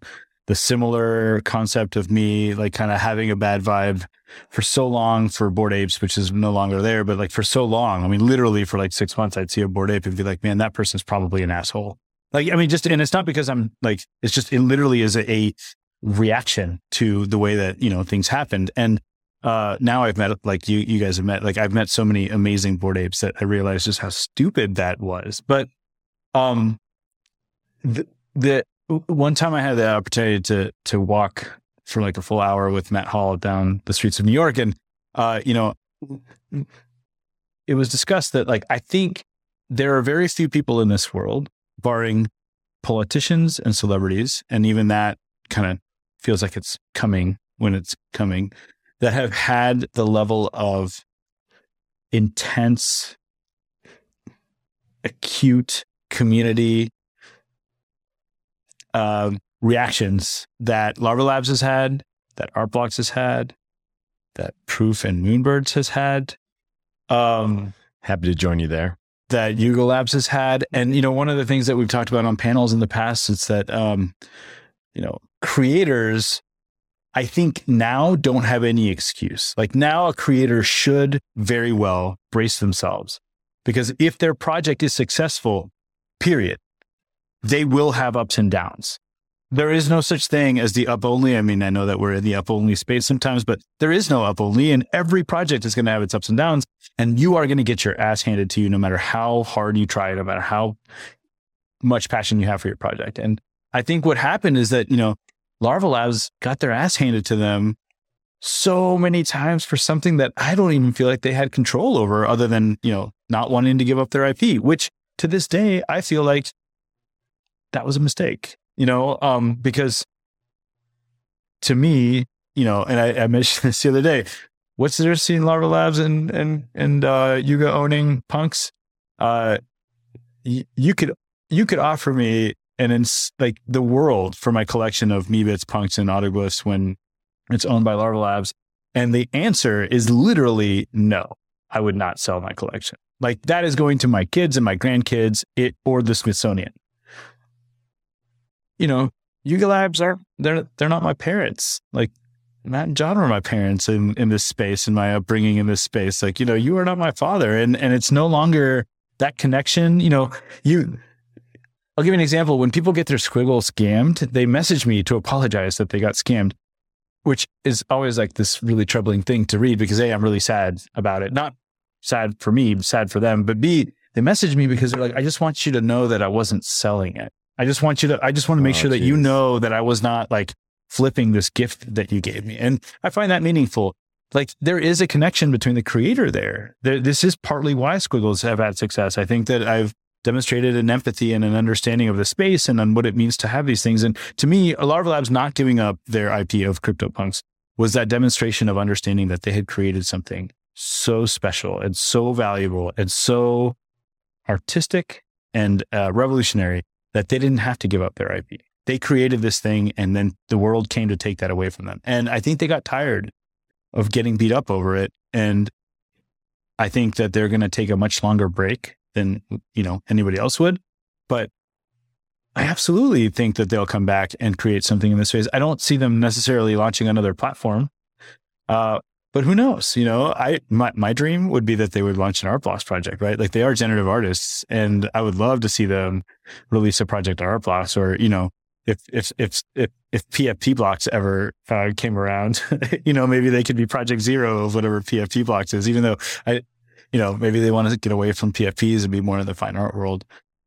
the similar concept of me like kind of having a bad vibe for so long for bored apes, which is no longer there, but like for so long. I mean, literally for like six months, I'd see a bored ape and be like, man, that person's probably an asshole. Like, I mean, just, and it's not because I'm like, it's just, it literally is a, a reaction to the way that, you know, things happened. And, uh, now I've met, like you, you guys have met, like I've met so many amazing bored apes that I realized just how stupid that was. But, um, the, the, one time I had the opportunity to, to walk for like a full hour with Matt Hall down the streets of New York. And, uh, you know, it was discussed that like, I think there are very few people in this world barring politicians and celebrities. And even that kind of feels like it's coming when it's coming that have had the level of intense, acute community uh, reactions that Larva Labs has had, that Artblocks has had, that Proof and Moonbirds has had. Um, Happy to join you there. that Yuga Labs has had. And, you know, one of the things that we've talked about on panels in the past is that, um, you know, creators, I think now don't have any excuse. Like now a creator should very well brace themselves because if their project is successful, period, they will have ups and downs. There is no such thing as the up only. I mean, I know that we're in the up only space sometimes, but there is no up only, and every project is going to have its ups and downs. And you are going to get your ass handed to you no matter how hard you try, it, no matter how much passion you have for your project. And I think what happened is that, you know, Larva Labs got their ass handed to them so many times for something that I don't even feel like they had control over other than, you know, not wanting to give up their IP, which to this day, I feel like that was a mistake, you know, um, because to me, you know, and I, I mentioned <laughs> this the other day, what's there seeing Larva Labs and, and, and, uh, Yuga owning punks? Uh, y- you could, you could offer me an ins- like the world for my collection of Meebits, punks, and autoglyphs when it's owned by Larva Labs. And the answer is literally no, I would not sell my collection. Like that is going to my kids and my grandkids, it or the Smithsonian. You know, Yuga Labs are they're they're not my parents. Like Matt and John were my parents in, in this space in my upbringing in this space. Like, you know, you are not my father. And and it's no longer that connection. You know, you I'll give you an example. When people get their squiggle scammed, they message me to apologize that they got scammed, which is always like this really troubling thing to read because A, I'm really sad about it. Not sad for me, sad for them, but B, they message me because they're like, I just want you to know that I wasn't selling it. I just want you to, I just want to make Oh, sure that you know that I was not like flipping this gift that you gave me. And I find that meaningful. Like there is a connection between the creator there. there this is partly why Squiggles have had success. I think that I've demonstrated an empathy and an understanding of the space and on what it means to have these things. And to me, Larva Labs not giving up their IP of CryptoPunks was that demonstration of understanding that they had created something so special and so valuable and so artistic and uh, revolutionary that they didn't have to give up their IP. They created this thing and then the world came to take that away from them. And I think they got tired of getting beat up over it. And I think that they're going to take a much longer break than, you know, anybody else would. But I absolutely think that they'll come back and create something in this space. I don't see them necessarily launching another platform. Uh, but who knows? You know, I my, my dream would be that they would launch an art blocks project, right? Like they are generative artists, and I would love to see them release a project art blocks, or you know, if if if if, if PFP blocks ever uh, came around, <laughs> you know, maybe they could be project zero of whatever PFP blocks is. Even though I, you know, maybe they want to get away from PFPs and be more in the fine art world.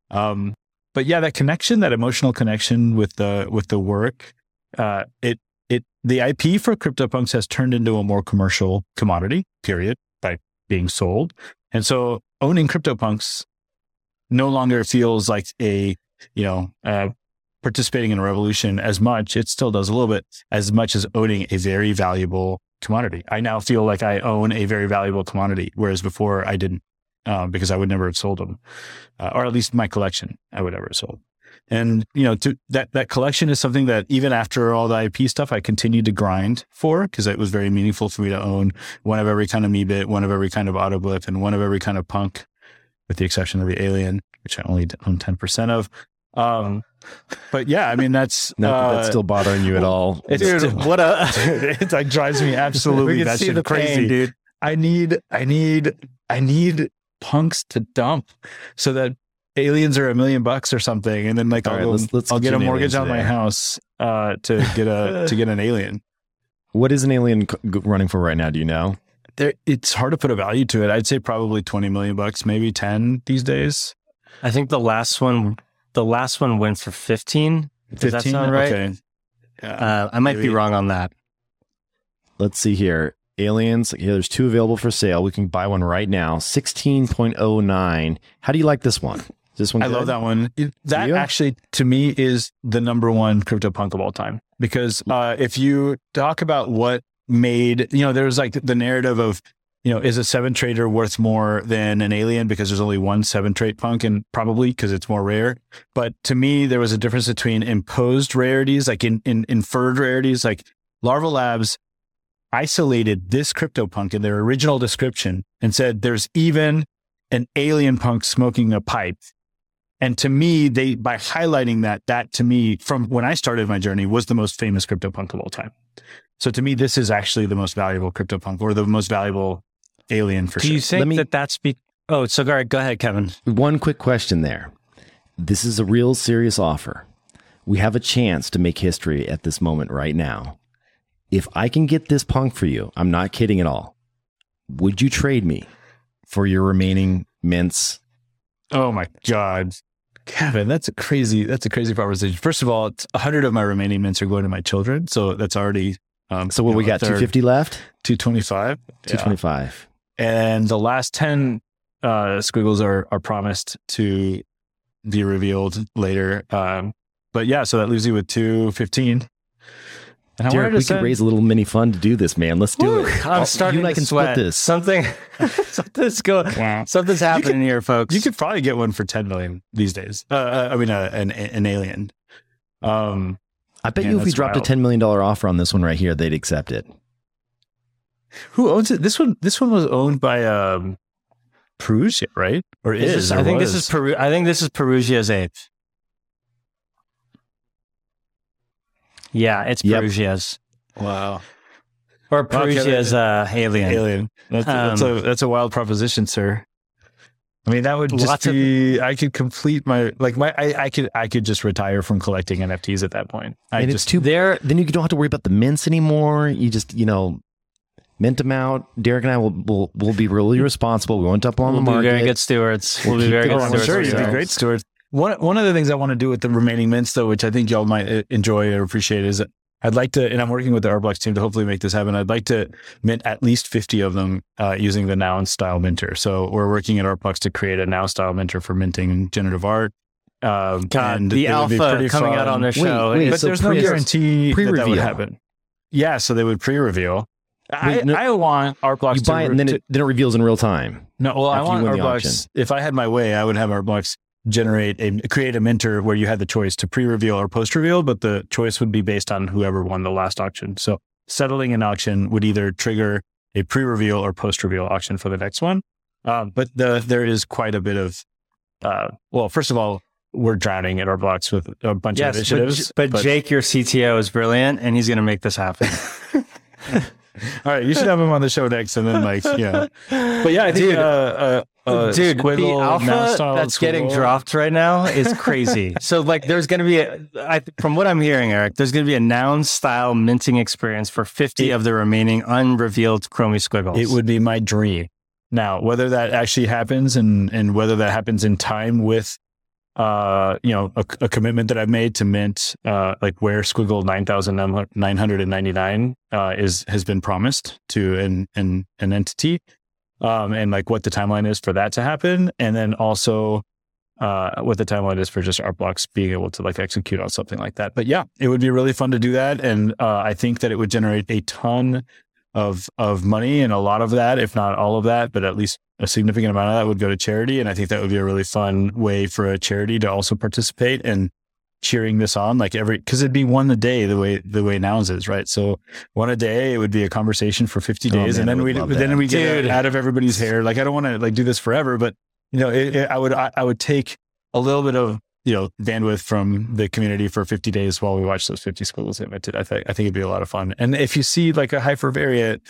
Um, but yeah, that connection, that emotional connection with the with the work, uh, it the IP for CryptoPunks has turned into a more commercial commodity, period, by being sold. And so owning CryptoPunks no longer feels like a, you know, uh, participating in a revolution as much. It still does a little bit as much as owning a very valuable commodity. I now feel like I own a very valuable commodity, whereas before I didn't, uh, because I would never have sold them, uh, or at least my collection I would never have sold. And you know, to, that that collection is something that even after all the IP stuff, I continued to grind for because it was very meaningful for me to own one of every kind of Meebit, one of every kind of Autoglyph, and one of every kind of punk, with the exception of the Alien, which I only own ten percent of. Um, but yeah, I mean that's <laughs> Not that uh, that's still bothering you at all. it's Dude, still- what a <laughs> it like drives me absolutely we can that see shit the crazy, pain, dude. I need, I need, I need punks to dump so that aliens are a million bucks or something, and then like All I'll, right, go- let's- let's I'll get get a mortgage alien on my house uh, to get a <laughs> to get an alien. What is an alien running for right now? Do you know? There, it's hard to put a value to it. I'd say probably twenty million bucks, maybe ten these days. I think the last one, the last one went for fifteen. Does that sound right? Okay. Yeah. Uh, I might be wrong on that. Let's see here. Aliens. Yeah, there's two available for sale. We can buy one right now. 16.09. How do you like this one? Is this one I good? love that one. It- that you? actually, to me, is the number one crypto punk of all time. Because uh, if you talk about what made, you know, there's like the narrative of, you know, is a seven trader worth more than an alien because there's only one seven trait punk and probably because it's more rare. But to me, there was a difference between imposed rarities, like in, in inferred rarities, like Larva Labs isolated this crypto punk in their original description and said there's even an alien punk smoking a pipe and to me, they by highlighting that, that to me, from when I started my journey, was the most famous CryptoPunk of all time. So to me, this is actually the most valuable CryptoPunk or the most valuable alien for Do sure. you think Let me- that that's be? Oh, so go ahead, go ahead, Kevin. One quick question there. This is a real serious offer. We have a chance to make history at this moment right now. If I can get this punk for you, I'm not kidding at all. Would you trade me for your remaining mints? Oh my god, Kevin, that's a crazy. That's a crazy proposition. First of all, a hundred of my remaining mints are going to my children, so that's already. Um, So what we got? 250 left? two twenty five, 225. and the last ten uh, squiggles are are promised to be revealed later. Um, but yeah, so that leaves you with two fifteen. And I wanted Derek, to we send- could raise a little mini fund to do this, man. Let's do Whew, it. I'm I'll- starting you and I to can sweat. split this. Something, <laughs> something's going. Something's happening here, folks. You could probably get one for ten million these days. Uh, uh, I mean, uh, an an alien. Um, I bet Man, you if we dropped wild. a $10 million offer on this one right here, they'd accept it. who owns it? This one. This one was owned by um, Perugia, right? Or Is is? this- or I think this is Peru. I think this is Perugia's ape. Yeah, it's Yep. Perugia's wow. or Perugia's uh, alien. Alien. That's, that's Um, a that's a wild proposition, sir. I mean, that would just Lots of- be. I could complete my like my. I, I could I could just retire from collecting NFTs at that point. I and just it's too There, then you don't have to worry about the mints anymore. You just, you know, mint them out. Derek and I will will, will be really <laughs> responsible. We won't dump them on we'll the be very good stewards. We'll be very good Stewards sure you'd be great stewards. One one of the things I want to do with the remaining mints, though, which I think y'all might uh, enjoy or appreciate, is that I'd like to, and I'm working with the Art Blocks team to hopefully make this happen. I'd like to mint at least 50 of them uh, using the Noun style minter. So we're working at Art Blocks to create a Noun style minter for minting generative art. Um, God, and the it would be alpha pretty coming out on their show. wait, is- but so there's no pre- guarantee that, that would pre-reveal. happen. Yeah, so they would pre-reveal. I, no- I want Art Blocks you to, buy it and then to- it, then it reveals in real time. no, well, I want win the Art Blocks. If I had my way, I would have Art Blocks generate a create a mentor where you had the choice to pre-reveal or post-reveal, but the choice would be based on whoever won the last auction. So settling an auction would either trigger a pre-reveal or post-reveal auction for the next one. Um, but the there is quite a bit of, uh, well, first of all, we're drowning at Art Blocks with a bunch of yes, but, initiatives. but, Jake, your CTO, is brilliant, and he's going to make this happen. <laughs> <laughs> all right, you should have him on the show next, and then like, yeah. But yeah, I think Dude. uh, uh, uh, Dude, the alpha that's getting dropped right now is crazy. <laughs> so, like, there's going to be, a, I, from what I'm hearing, Eric, there's going to be a noun style minting experience for 50 It- of the remaining unrevealed Chromie squiggles. It would be my dream. Now, whether that actually happens and and whether that happens in time with uh you know a, a commitment that I've made to mint uh like where squiggle 9999 uh is has been promised to an an an entity um and like what the timeline is for that to happen. And then also uh what the timeline is for just art blocks being able to like execute on something like that. But yeah it would be really fun to do that. And uh I think that it would generate a ton of of money and a lot of that if not all of that but at least a significant amount of that would go to charity. And i think that would be a really fun way for a charity to also participate and cheering this on like every because it'd be one a day the way the way nouns is right? So one a day it would be a conversation for 50 Oh, days man, and then we then we get out of everybody's hair. Like i don't want to like do this forever but you know it, it- i would I, I would take a little bit of you know bandwidth from the community for 50 days while we watch those 50 schools minted i think i think it'd be a lot of fun and if you see like a hypervariate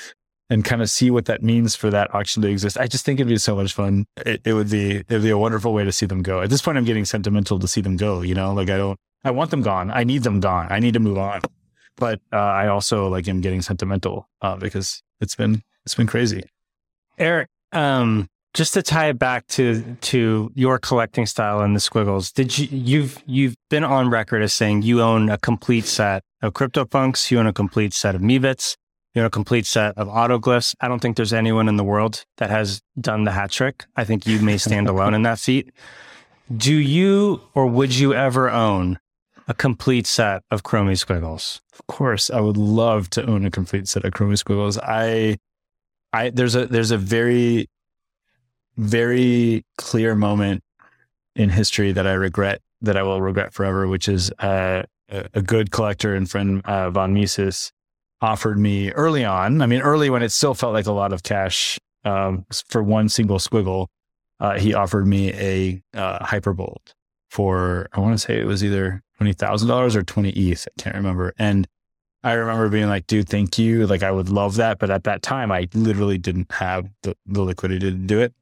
and kind of see what that means for that auction to exist. I just think it'd be so much fun. It, it would be it'd be a wonderful way to see them go. At this point, I'm getting sentimental to see them go. You know, like I don't, I want them gone. I need them gone. I need to move on. But uh, I also like am getting sentimental uh, because it's been it's been crazy. Eric, um, just to tie it back to to your collecting style and the squiggles, did you you've you've been on record as saying you own a complete set of CryptoPunks, you own a complete set of Meebits, you own a complete set of autoglyphs. I don't think there's anyone in the world that has done the hat trick. I think you may stand <laughs> alone in that feat. Do you or would you ever own a complete set of Chromie squiggles? Of course, I would love to own a complete set of Chromie squiggles. I, I there's a there's a very, very clear moment in history that I regret that I will regret forever, which is uh, a, good collector and friend uh, von Mises offered me early on. I mean, early when it still felt like a lot of cash um, for one single squiggle. Uh, he offered me a uh, Hyperbold for I want to say it was either twenty thousand dollars or twenty ETH. I can't remember. And I remember being like, "Dude, thank you. Like, I would love that." But at that time, I literally didn't have the, the liquidity to do it.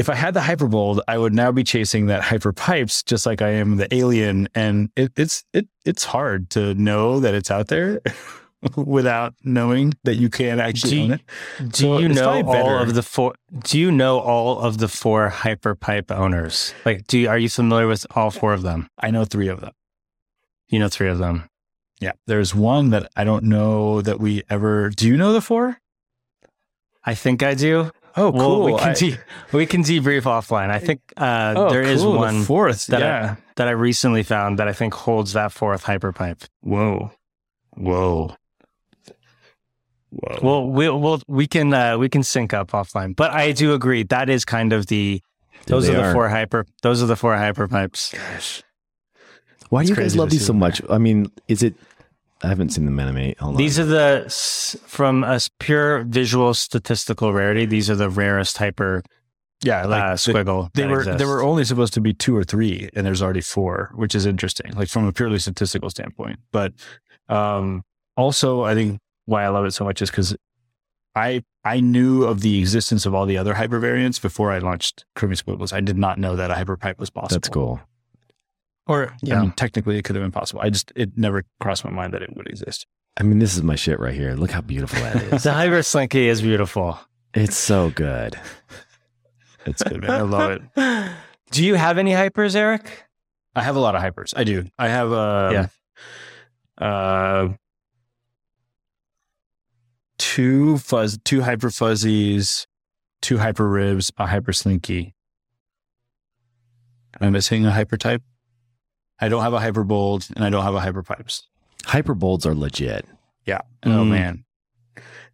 If I had the Hyperbold, I would now be chasing that Hyper Pipes, just like I am the Alien. And it, it's it it's hard to know that it's out there. <laughs> without knowing that you can actually Do own it. Do So you know all of the four? Do you know all of the four hyperpipe owners? Like, do you, are you familiar with all four of them? I know three of them. You know three of them. Yeah. There's one that I don't know that we ever. Do you know the four? I think I do. Oh, Well, we cool. can I- de- we can debrief offline. I think uh, oh, there is cool, the one fourth. that I- that I recently found that I think holds that fourth hyperpipe. Whoa. Whoa. Whoa. Well, we'll, we'll we can uh, we can sync up offline, but I do agree that is kind of the those They are the are. four hyper those are the four hyper pipes. gosh. Why do you guys love these so much? I mean, is it? I haven't seen them animate. Hold These on. are the from a s- pure visual statistical rarity. These are the rarest hyper Yeah. Like uh, the- squiggle. they were exists. there were only supposed to be two or three, and there's already four, which is interesting, like from a purely statistical standpoint. But um, also, I think why I love it so much is because I I knew of the existence of all the other hyper variants before I launched Chromie Squiggles. I did not know that a hyperpipe was possible. That's cool. Or I yeah. mean, technically, it could have been possible. I just it never crossed my mind that it would exist. I mean, this is my shit right here. Look how beautiful that is. <laughs> the hyper slinky is beautiful. it's so good. It's good, man. I love it. <laughs> Do you have any hypers, Eric? I have a lot of hypers. I do. I have uh Yeah. uh two fuzz two hyper fuzzies, two hyper ribs, a hyper slinky. Am I missing a hyper type? I don't have a hyper bold and I don't have a hyper pipes. Hyperbolds are legit. Yeah. Oh Mm. man.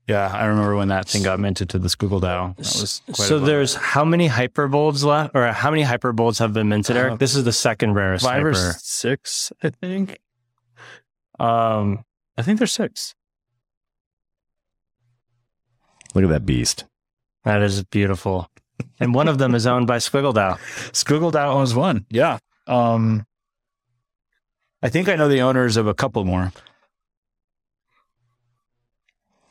Yeah, I remember when that thing got minted to the Squiggle DAO. That was quite so there's how many hyperbolds left, or how many hyperbolds have been minted, Eric? Uh, this is the second rarest five hyper. or six, I think. Um, I think there's six. Look at that beast. That is beautiful. And one of them is owned by Squiggle DAO. <laughs> Squiggle DAO owns one. Yeah. Um, I think I know the owners of a couple more.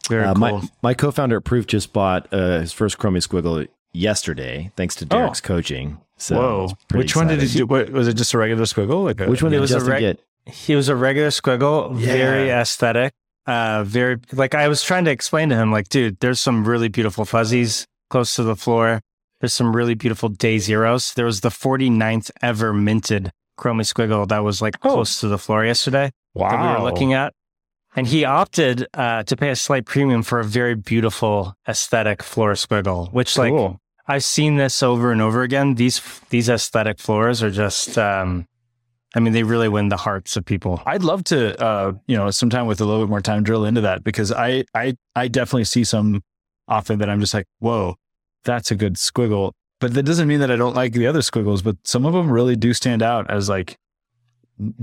Very Uh, cool. my my co-founder at Proof just bought uh, his first Chromie Squiggle yesterday, thanks to Derek's coaching. So Whoa. it's pretty Which one did he do? What, was it just a regular squiggle? Like a, Which one It did was a Justin reg- get? he was a regular squiggle, Yeah. very aesthetic, uh, very like I was trying to explain to him, like, dude, there's some really beautiful fuzzies close to the floor. There's some really beautiful day zeros. There was the 49th ever minted Chromie squiggle that was like Oh. close to the floor yesterday Wow. that we were looking at. And he opted uh, to pay a slight premium for a very beautiful aesthetic floor squiggle, which like Cool. I've seen this over and over again. These these aesthetic floors are just, um, I mean, they really win the hearts of people. I'd love to, uh, you know, sometime with a little bit more time, drill into that because I, I, I definitely see some often that I'm just like, whoa, that's a good squiggle. But that doesn't mean that I don't like the other squiggles. But some of them really do stand out as like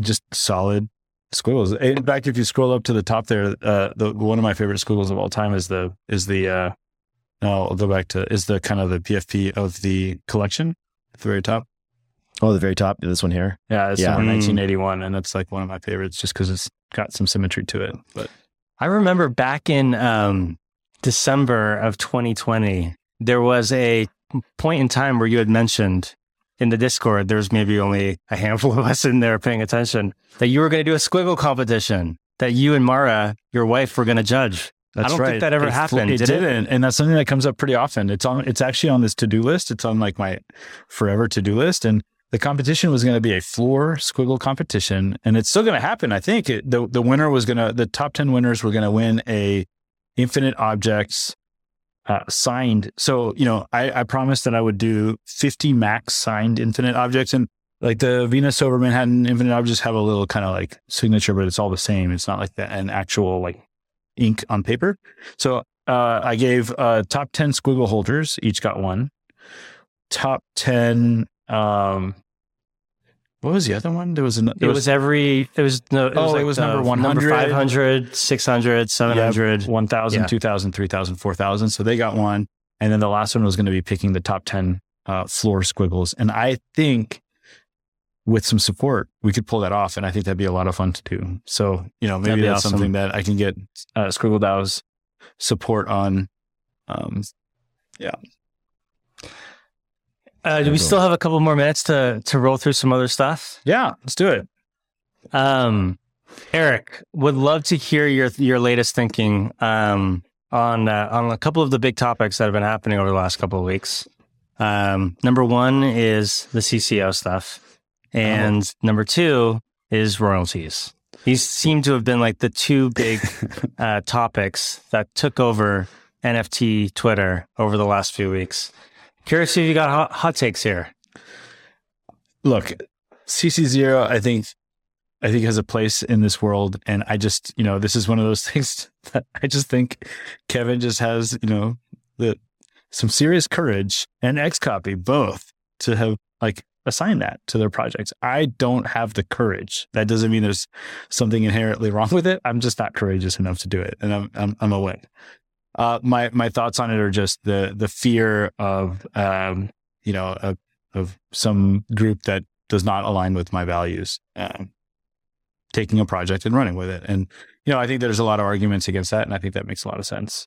just solid squiggles. In fact, if you scroll up to the top there, uh, the one of my favorite squiggles of all time is the is the. Uh, no, I'll go back to is the kind of the PFP of the collection at the very top. Oh, the very top. This one here. Yeah, it's Yeah. from Mm. 1981, and that's like one of my favorites just because it's got some symmetry to it. But I remember back in um, December of 2020, there was a point in time where you had mentioned in the Discord, there was maybe only a handful of us in there paying attention, that you were going to do a squiggle competition, that you and Mara, your wife, were going to judge. That's don't right. think that ever It fl- happened, It did didn't, and that's something that comes up pretty often. It's on. It's actually on this to do list. It's on like my forever to do list, and the competition was going to be a floor squiggle competition, and it's still going to happen. I think it, the the winner was going to the top ten winners were going to win a infinite objects uh, signed. So, you know, I, I promised that I would do 50 max signed infinite objects. And like the Venus over Manhattan infinite objects have a little kind of like signature, but it's all the same. It's not like the, an actual like ink on paper. So uh, I gave uh, top 10 squiggle holders, each got one. Top 10 um, what was the other one? There was an. There it was, was, every. It was no. It oh, was like it was number one hundred, five hundred, six hundred, seven hundred, one thousand, two thousand, three thousand, four thousand. So they got one, and then the last one was going to be picking the top ten uh, floor squiggles. And I think with some support, we could pull that off, and I think that'd be a lot of fun to do. So you know, maybe that's awesome. something that I can get uh, Squiggle support on. Um, yeah. Uh, do we still have a couple more minutes to to roll through some other stuff? Yeah, let's do it. Um, Eric, would love to hear your your latest thinking um, on uh, on a couple of the big topics that have been happening over the last couple of weeks. Um, number one is the CC0 stuff, and oh. number two is royalties. These seem to have been like the two big <laughs> uh, topics that took over NFT Twitter over the last few weeks. Curious if you got hot, hot takes here. Look, CC zero, I think, I think has a place in this world, and I just, you know, this is one of those <laughs> things that I just think Kevin just has, you know, the some serious courage and X copy both to have like assign that to their projects. I don't have the courage. That doesn't mean there's something inherently wrong with it. I'm just not courageous enough to do it, and I'm I'm, I'm aware. Uh, my my thoughts on it are just the the fear of um, you know a, of some group that does not align with my values uh, taking a project and running with it. And you know I think there's a lot of arguments against that, and I think that makes a lot of sense.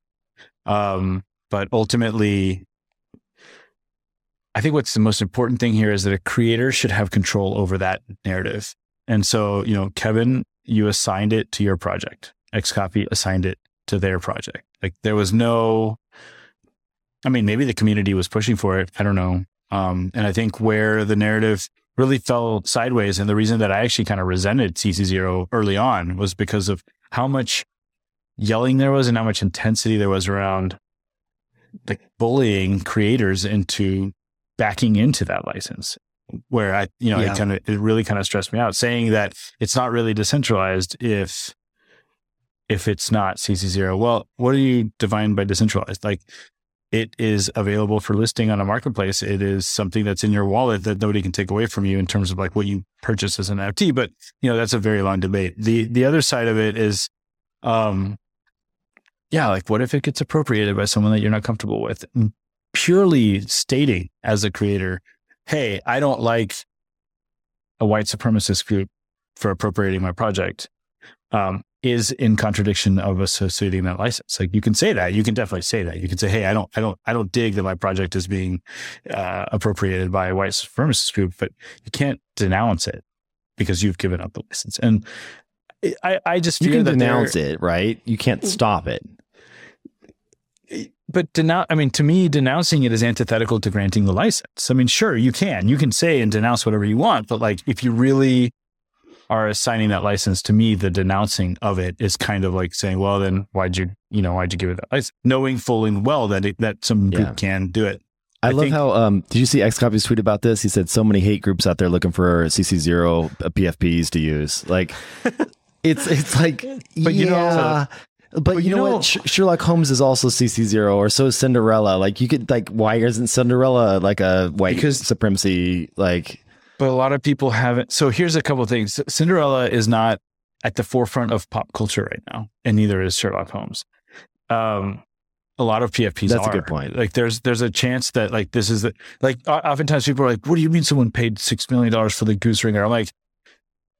Um, but ultimately, I think what's the most important thing here is that a creator should have control over that narrative. And so, you know, Kevin, you assigned it to your project. Xcopy assigned it to their project. Like there was no, I mean, maybe the community was pushing for it. I don't know. Um, and I think where the narrative really fell sideways, and the reason that I actually kind of resented CC0 early on was because of how much yelling there was and how much intensity there was around like bullying creators into backing into that license where I, you know, yeah. it kind of, it really kind of stressed me out saying that it's not really decentralized if if it's not CC0? Well, what do you define by decentralized? Like it is available for listing on a marketplace. It is something that's in your wallet that nobody can take away from you in terms of like what you purchase as an NFT. But you know, that's a very long debate. The the other side of it is um yeah, like what if it gets appropriated by someone that you're not comfortable with? Purely stating as a creator, hey, I don't like a white supremacist group for appropriating my project. Um, is in contradiction of associating that license. Like you can say that, you can definitely say that. You can say, "Hey, I don't, I don't, I don't dig that my project is being uh, appropriated by a white supremacist group," but you can't denounce it because you've given up the license. And I, I just you can denounce it, right? You can't stop it. But denounce, I mean, to me, denouncing it is antithetical to granting the license. I mean, sure, you can, you can say and denounce whatever you want, but like if you really are assigning that license to me, the denouncing of it is kind of like saying, well, then why'd you, you know, why'd you give it that license? Knowing full and well that it, that some yeah. can do it. I, I love think, how, um, did you see XCopy's tweet about this? He said so many hate groups out there looking for CC0 PFPs to use. Like, <laughs> it's, it's like, but yeah. you know, but, but, you, you know, know, what? Sherlock Holmes is also CC0, or so is Cinderella. Like you could like, why isn't Cinderella like a white because, supremacy? Like but a lot of people haven't. So here's a couple of things. Cinderella is not at the forefront of pop culture right now, and neither is Sherlock Holmes. Um, a lot of PFPs. That's are. a good point. Like there's there's a chance that like this is the like oftentimes people are like, what do you mean someone paid six million dollars for the goose ringer? I'm like,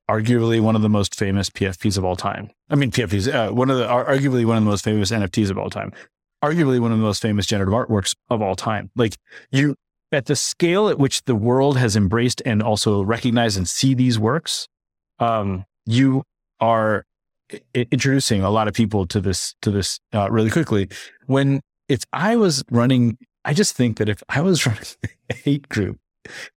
arguably one of the most famous PFPs of all time. I mean PFPs, uh, one of the arguably one of the most famous NFTs of all time. Arguably one of the most famous generative artworks of all time. Like you at the scale at which the world has embraced and also recognized and see these works, um, you are I- introducing a lot of people to this to this uh, really quickly. When it's I was running, I just think that if I was <laughs> running a hate group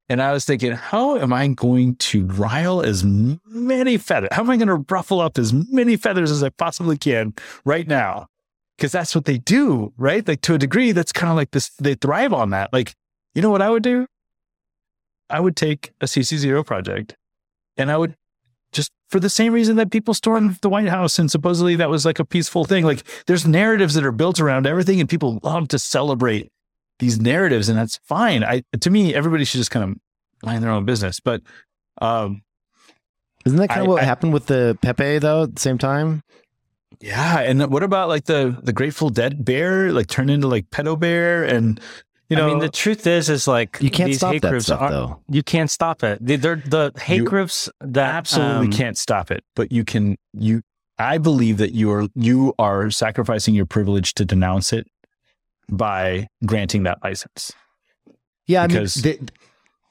and I was thinking, how am I going to rile as many feathers? How am I going to ruffle up as many feathers as I possibly can right now? because that's what they do, right? Like to a degree, that's kind of like this. They thrive on that. Like, you know what I would do? I would take a CC0 project and I would just for the same reason that people stormed the White House and supposedly that was like a peaceful thing. Like there's narratives that are built around everything and people love to celebrate these narratives and that's fine. I to me, everybody should just kind of mind their own business. But um Isn't that kind I- of what I- happened with the Pepe though? At the same time, yeah, and what about like the the Grateful Dead bear like turned into like pedo bear and you know I mean, the truth is, is like you can't these stop hate that groups stuff are, though. You can't stop it. They- They're the hate You groups that absolutely um, can't stop it, but you can you I believe that you are you are sacrificing your privilege to denounce it by granting that license. Yeah, I Because- mean, the,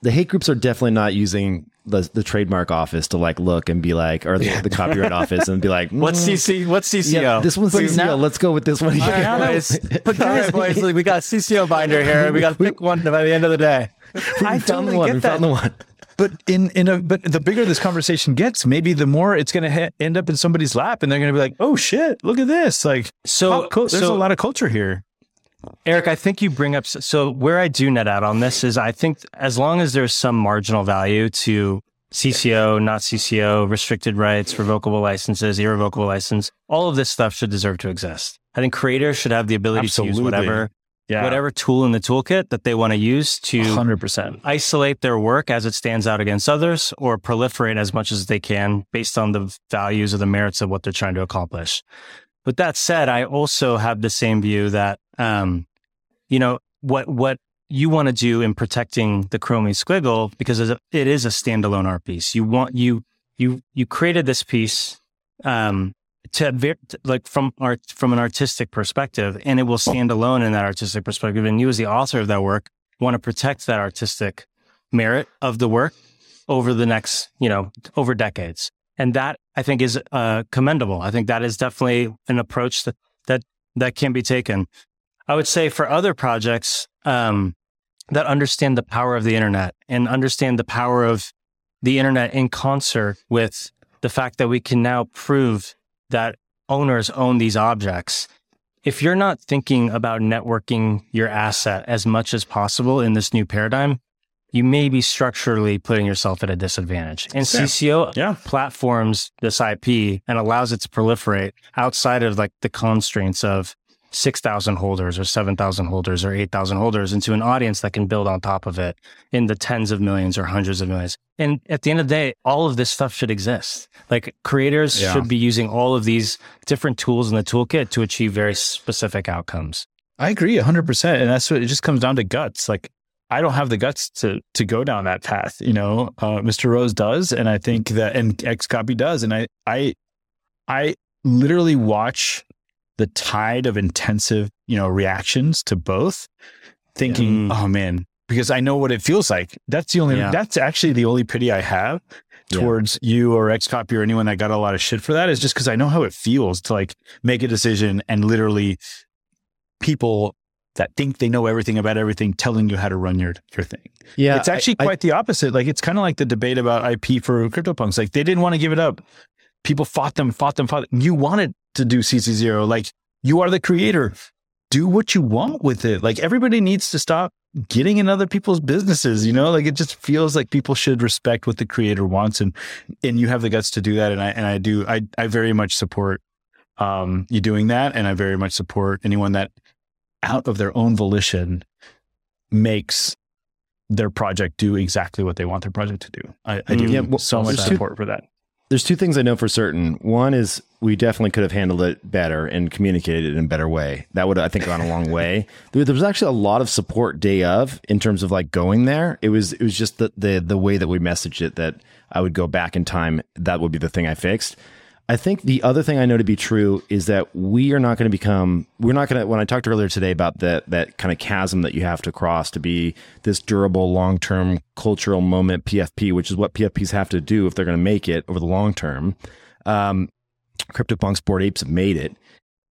the hate groups are definitely not using the, the trademark office to like look and be like, or the, the copyright <laughs> office and be like, What's mm, CC? What's CCO? Yeah, this one's But CCO. now- Let's go with this one. All right, Yeah. guys. But guys, boys, we got CCO binder here. We got to pick one by the end of the day. we I found totally the one. get We found the one. But in in a but the bigger this conversation gets, maybe the more it's going to ha- end up in somebody's lap, and they're going to be like, "Oh shit, look at this!" Like, So, how cool- there's so a lot of culture here. Eric, I think you bring up so where I do net out on this is I think as long as there's some marginal value to CC0, not CC0, restricted rights, revocable licenses, irrevocable license, all of this stuff should deserve to exist. I think creators should have the ability to use whatever Yeah, whatever tool in the toolkit that they want to use to hundred percent. isolate their work as it stands out against others or proliferate as much as they can based on the values or the merits of what they're trying to accomplish. With that said, I also have the same view that, um, you know, what, what you want to do in protecting the Chromie squiggle, because it is a standalone art piece. You want, you, you, you created this piece, um, to like from art, from an artistic perspective, and it will stand alone in that artistic perspective. And you as the author of that work want to protect that artistic merit of the work over the next, you know, over decades. And that I think is uh, commendable. I think that is definitely an approach that that that can be taken. I would say for other projects um, that understand the power of the internet and understand the power of the internet in concert with the fact that we can now prove that owners own these objects. If you're not thinking about networking your asset as much as possible in this new paradigm, you may be structurally putting yourself at a disadvantage. And Fair. CC0 Yeah. platforms this IP and allows it to proliferate outside of like the constraints of 6,000 holders or 7,000 holders or 8,000 holders into an audience that can build on top of it in the tens of millions or hundreds of millions. And at the end of the day, all of this stuff should exist. Like creators Yeah. should be using all of these different tools in the toolkit to achieve very specific outcomes. I agree hundred percent, and that's what it just comes down to guts. Like I don't have the guts to to go down that path. You know, uh, Mr. Rose does, and I think that and X copy does, and I I I literally watch the tide of intensive you know reactions to both, thinking, Yeah. oh man, because I know what it feels like. That's the only Yeah. that's actually the only pity I have Yeah. towards you or X copy or anyone that got a lot of shit for that is just because I know how it feels to like make a decision and literally people that think they know everything about everything telling you how to run your your thing. Yeah, it's actually I- I- quite the opposite. Like it's kind of like the debate about IP for CryptoPunks. Like they didn't want to give it up. People fought them, fought them, fought them. You wanted to do CC0. Like you are the creator. Do what you want with it. Like everybody needs to stop getting in other people's businesses, you know? Like it just feels like people should respect what the creator wants and and you have the guts to do that and I and I do I I very much support um you doing that and I very much support anyone that out of their own volition makes their project do exactly what they want their project to do. I, I do Mm. Yeah, well, so much there's two- support for that. There's two things I know for certain. One is we definitely could have handled it better and communicated it in a better way. That would, I think, gone a long <laughs> way. There, there was actually a lot of support day of in terms of like going there. It was it was just the the the way that we messaged it that I would go back in time. That would be the thing I fixed. I think the other thing I know to be true is that we are not going to become we're not going to when I talked earlier today about that that kind of chasm that you have to cross to be this durable long-term cultural moment PFP which is what PFPs have to do if they're going to make it over the long term. Um CryptoPunks Bored Apes have made it.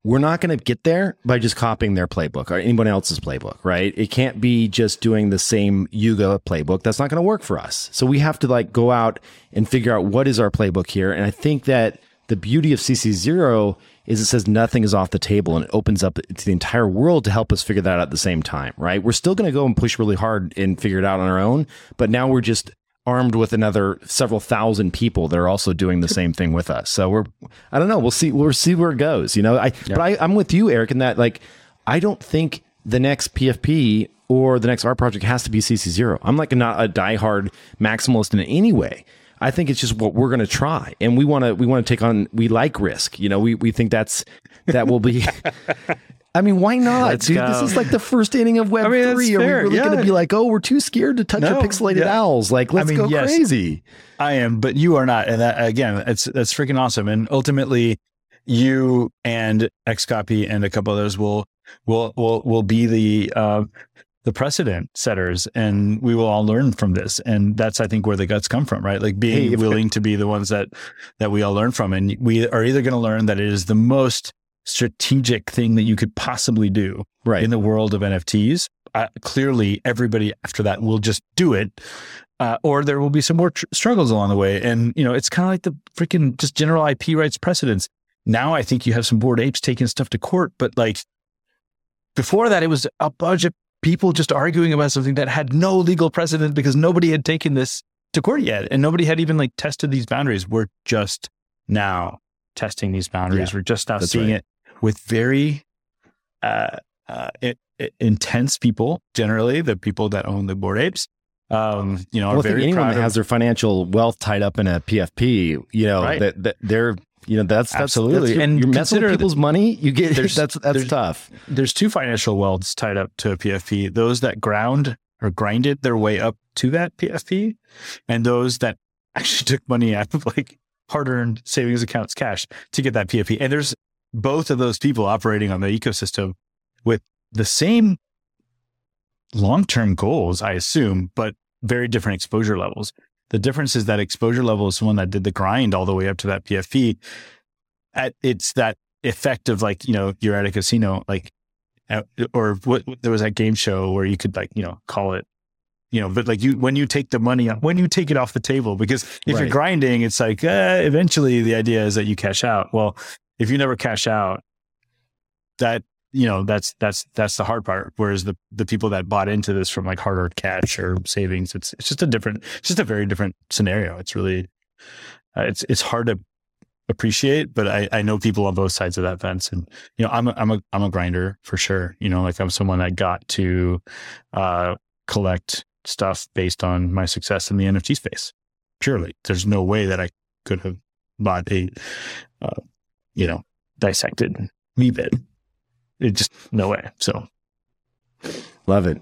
We're not going to get there by just copying their playbook or anyone else's playbook, right? It can't be just doing the same Yuga playbook. That's not going to work for us. So we have to like go out and figure out what is our playbook here. And I think that the beauty of CC0 is it says nothing is off the table and it opens up to the entire world to help us figure that out at the same time, right? We're still going to go and push really hard and figure it out on our own, but now we're just armed with another several thousand people that are also doing the same thing with us. So we're, I don't know, we'll see, we'll see where it goes, you know. I, but I, I'm with you, Eric, in that like, I don't think the next PFP or the next art project has to be CC0. I'm like not a diehard maximalist in any way. I think it's just what we're going to try, and we want to we want to take on. We like risk, you know. We we think that's that will be. <laughs> I mean, why not, Let's dude? go. This is like the first inning of Web I mean, three. Are we fair, really going to be like, oh, we're too scared to touch No, our pixelated yeah. owls? Like, let's mean, go yes. crazy. I am, but you are not. And that, again, it's that's freaking awesome. And ultimately, you and Xcopy and a couple others will will will will be the uh, the precedent setters, and we will all learn from this. And that's I think where the guts come from, right? Like being Hey, willing to be the ones that that we all learn from, and we are either going to learn that it is the most strategic thing that you could possibly do Right. in the world of NFTs. Uh, clearly, everybody after that will just do it, uh, or there will be some more tr- struggles along the way. And you know, it's kind of like the freaking just general IP rights precedents. Now, I think you have some bored apes taking stuff to court, but like before that, it was a bunch of people just arguing about something that had no legal precedent because nobody had taken this to court yet, and nobody had even like tested these boundaries. We're just now testing these boundaries. We're just now seeing right. it with very uh, uh, i- i- intense people. Generally, the people that own the bored apes, um, you know, Well, are very anyone that of- has their financial wealth tied up in a PFP, you know, Right. that, that they're, you know, that's, that's Absolutely. That's, And you're messing with people's money. You get <laughs> there's- that's that's there's- tough. there's two financial wealths tied up to a PFP. Those that ground or grinded their way up to that PFP, and those that <laughs> actually took money out of like hard-earned savings accounts, cash to get that PFP. And there's both of those people operating on the ecosystem with the same long-term goals, I assume, but very different exposure levels. The difference is that exposure level is someone that did the grind all the way up to that PFP. At it's that effect of like you know you're at a casino like or what there was that game show where you could like you know call it you know but like you when you take the money when you take it off the table because if you're grinding it's like uh, eventually the idea is that you cash out well if you never cash out that you know that's that's that's the hard part. Whereas the the people that bought into this from like hard earned cash or savings it's it's just a different it's just a very different scenario. It's really uh, it's it's hard to appreciate but I, I know people on both sides of that fence. And you know I'm a, I'm a I'm a grinder for sure. You know like I'm someone that got to uh collect stuff based on my success in the NFT space purely. There's no way that I could have bought a uh, you know dissected Meebit it just no way so Love it.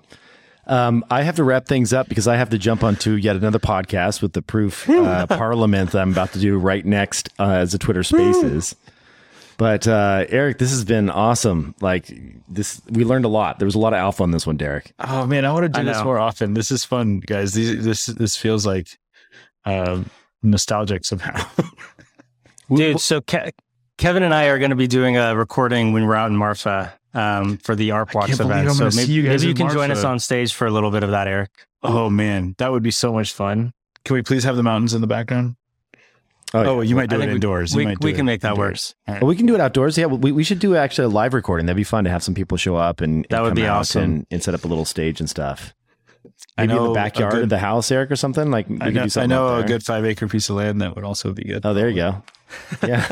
Um, I have to wrap things up because I have to jump onto yet another podcast with the Proof uh, <laughs> Parliament that I'm about to do right next uh, as a Twitter Spaces. But uh, Eric, this has been awesome. Like this, we learned a lot. There was a lot of alpha on this one, Derek. Oh man, I want to do this more often. This is fun, guys. These, this this feels like um, nostalgic somehow. <laughs> Dude, so Ke- Kevin and I are going to be doing a recording when we're out in Marfa um, for the Art Blocks event. I'm So gonna see maybe you you, guys maybe you in can join us on stage for a little bit of that, Eric. oh man, that would be so much fun. Can we please have the mountains in the background? Oh, you might do I it think we- indoors. You we- might do we it can make that work. indoors. All right. Well, we can do it outdoors. Yeah, we, we should do actually a live recording. That'd be fun to have some people show up and, That would come be out awesome. and, and set up a little stage and stuff. I Maybe in know the a backyard good- of the house, Eric, or something. Like we I could know, do I know a good five acre piece of land that would also be good. Oh, there you go. <laughs> Yeah.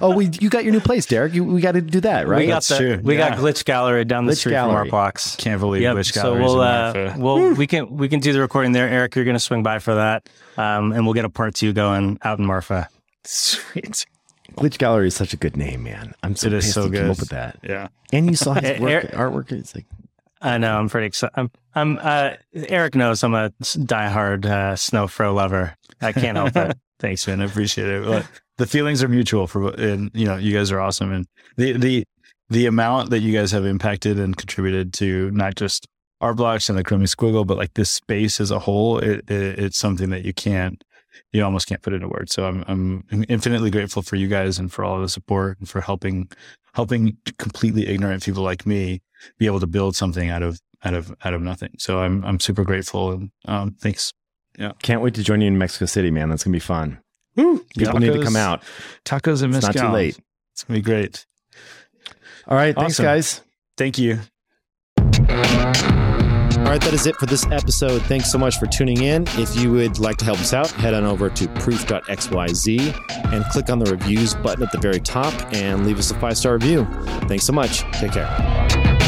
oh, we you got your new place, Derek. You, we got to do that, right? we got That's the, true. We Yeah. got Glitch Gallery down the Glitch street Gallery. from Art Blocks. Can't believe Yep. which So we'll in uh, Marfa. well we can we can do the recording there. Eric, you're going to swing by for that, um, and we'll get a part two going out in Marfa. Sweet. Glitch Gallery is such a good name, man. I'm so It is pissed so you came good. up with that. Yeah. And you saw his <laughs> work, Eric- artwork. It's like I know. I'm pretty excited. I'm. I'm. Uh, Eric knows I'm a diehard uh, Snowfro lover. I can't help it. <laughs> Thanks, man. I appreciate it. The feelings are mutual for, and you know, you guys are awesome. And the, the, the amount that you guys have impacted and contributed to not just Art Blocks and the Chromie Squiggle, but like this space as a whole, it, it, it's something that you can't, you almost can't put into words. So I'm, I'm infinitely grateful for you guys and for all the support and for helping, helping completely ignorant people like me be able to build something out of, out of, out of nothing. So I'm, I'm super grateful and, um, thanks. Can't wait to join you in Mexico City, man. That's gonna be fun. People need to come out. Tacos and It's not too late. It's gonna be great. All right. Thanks, guys. Thank you. All right, that is it for this episode. Thanks so much for tuning in. If you would like to help us out, head on over to proof.xyz and click on the reviews button at the very top and leave us a five star review. Thanks so much. Take care.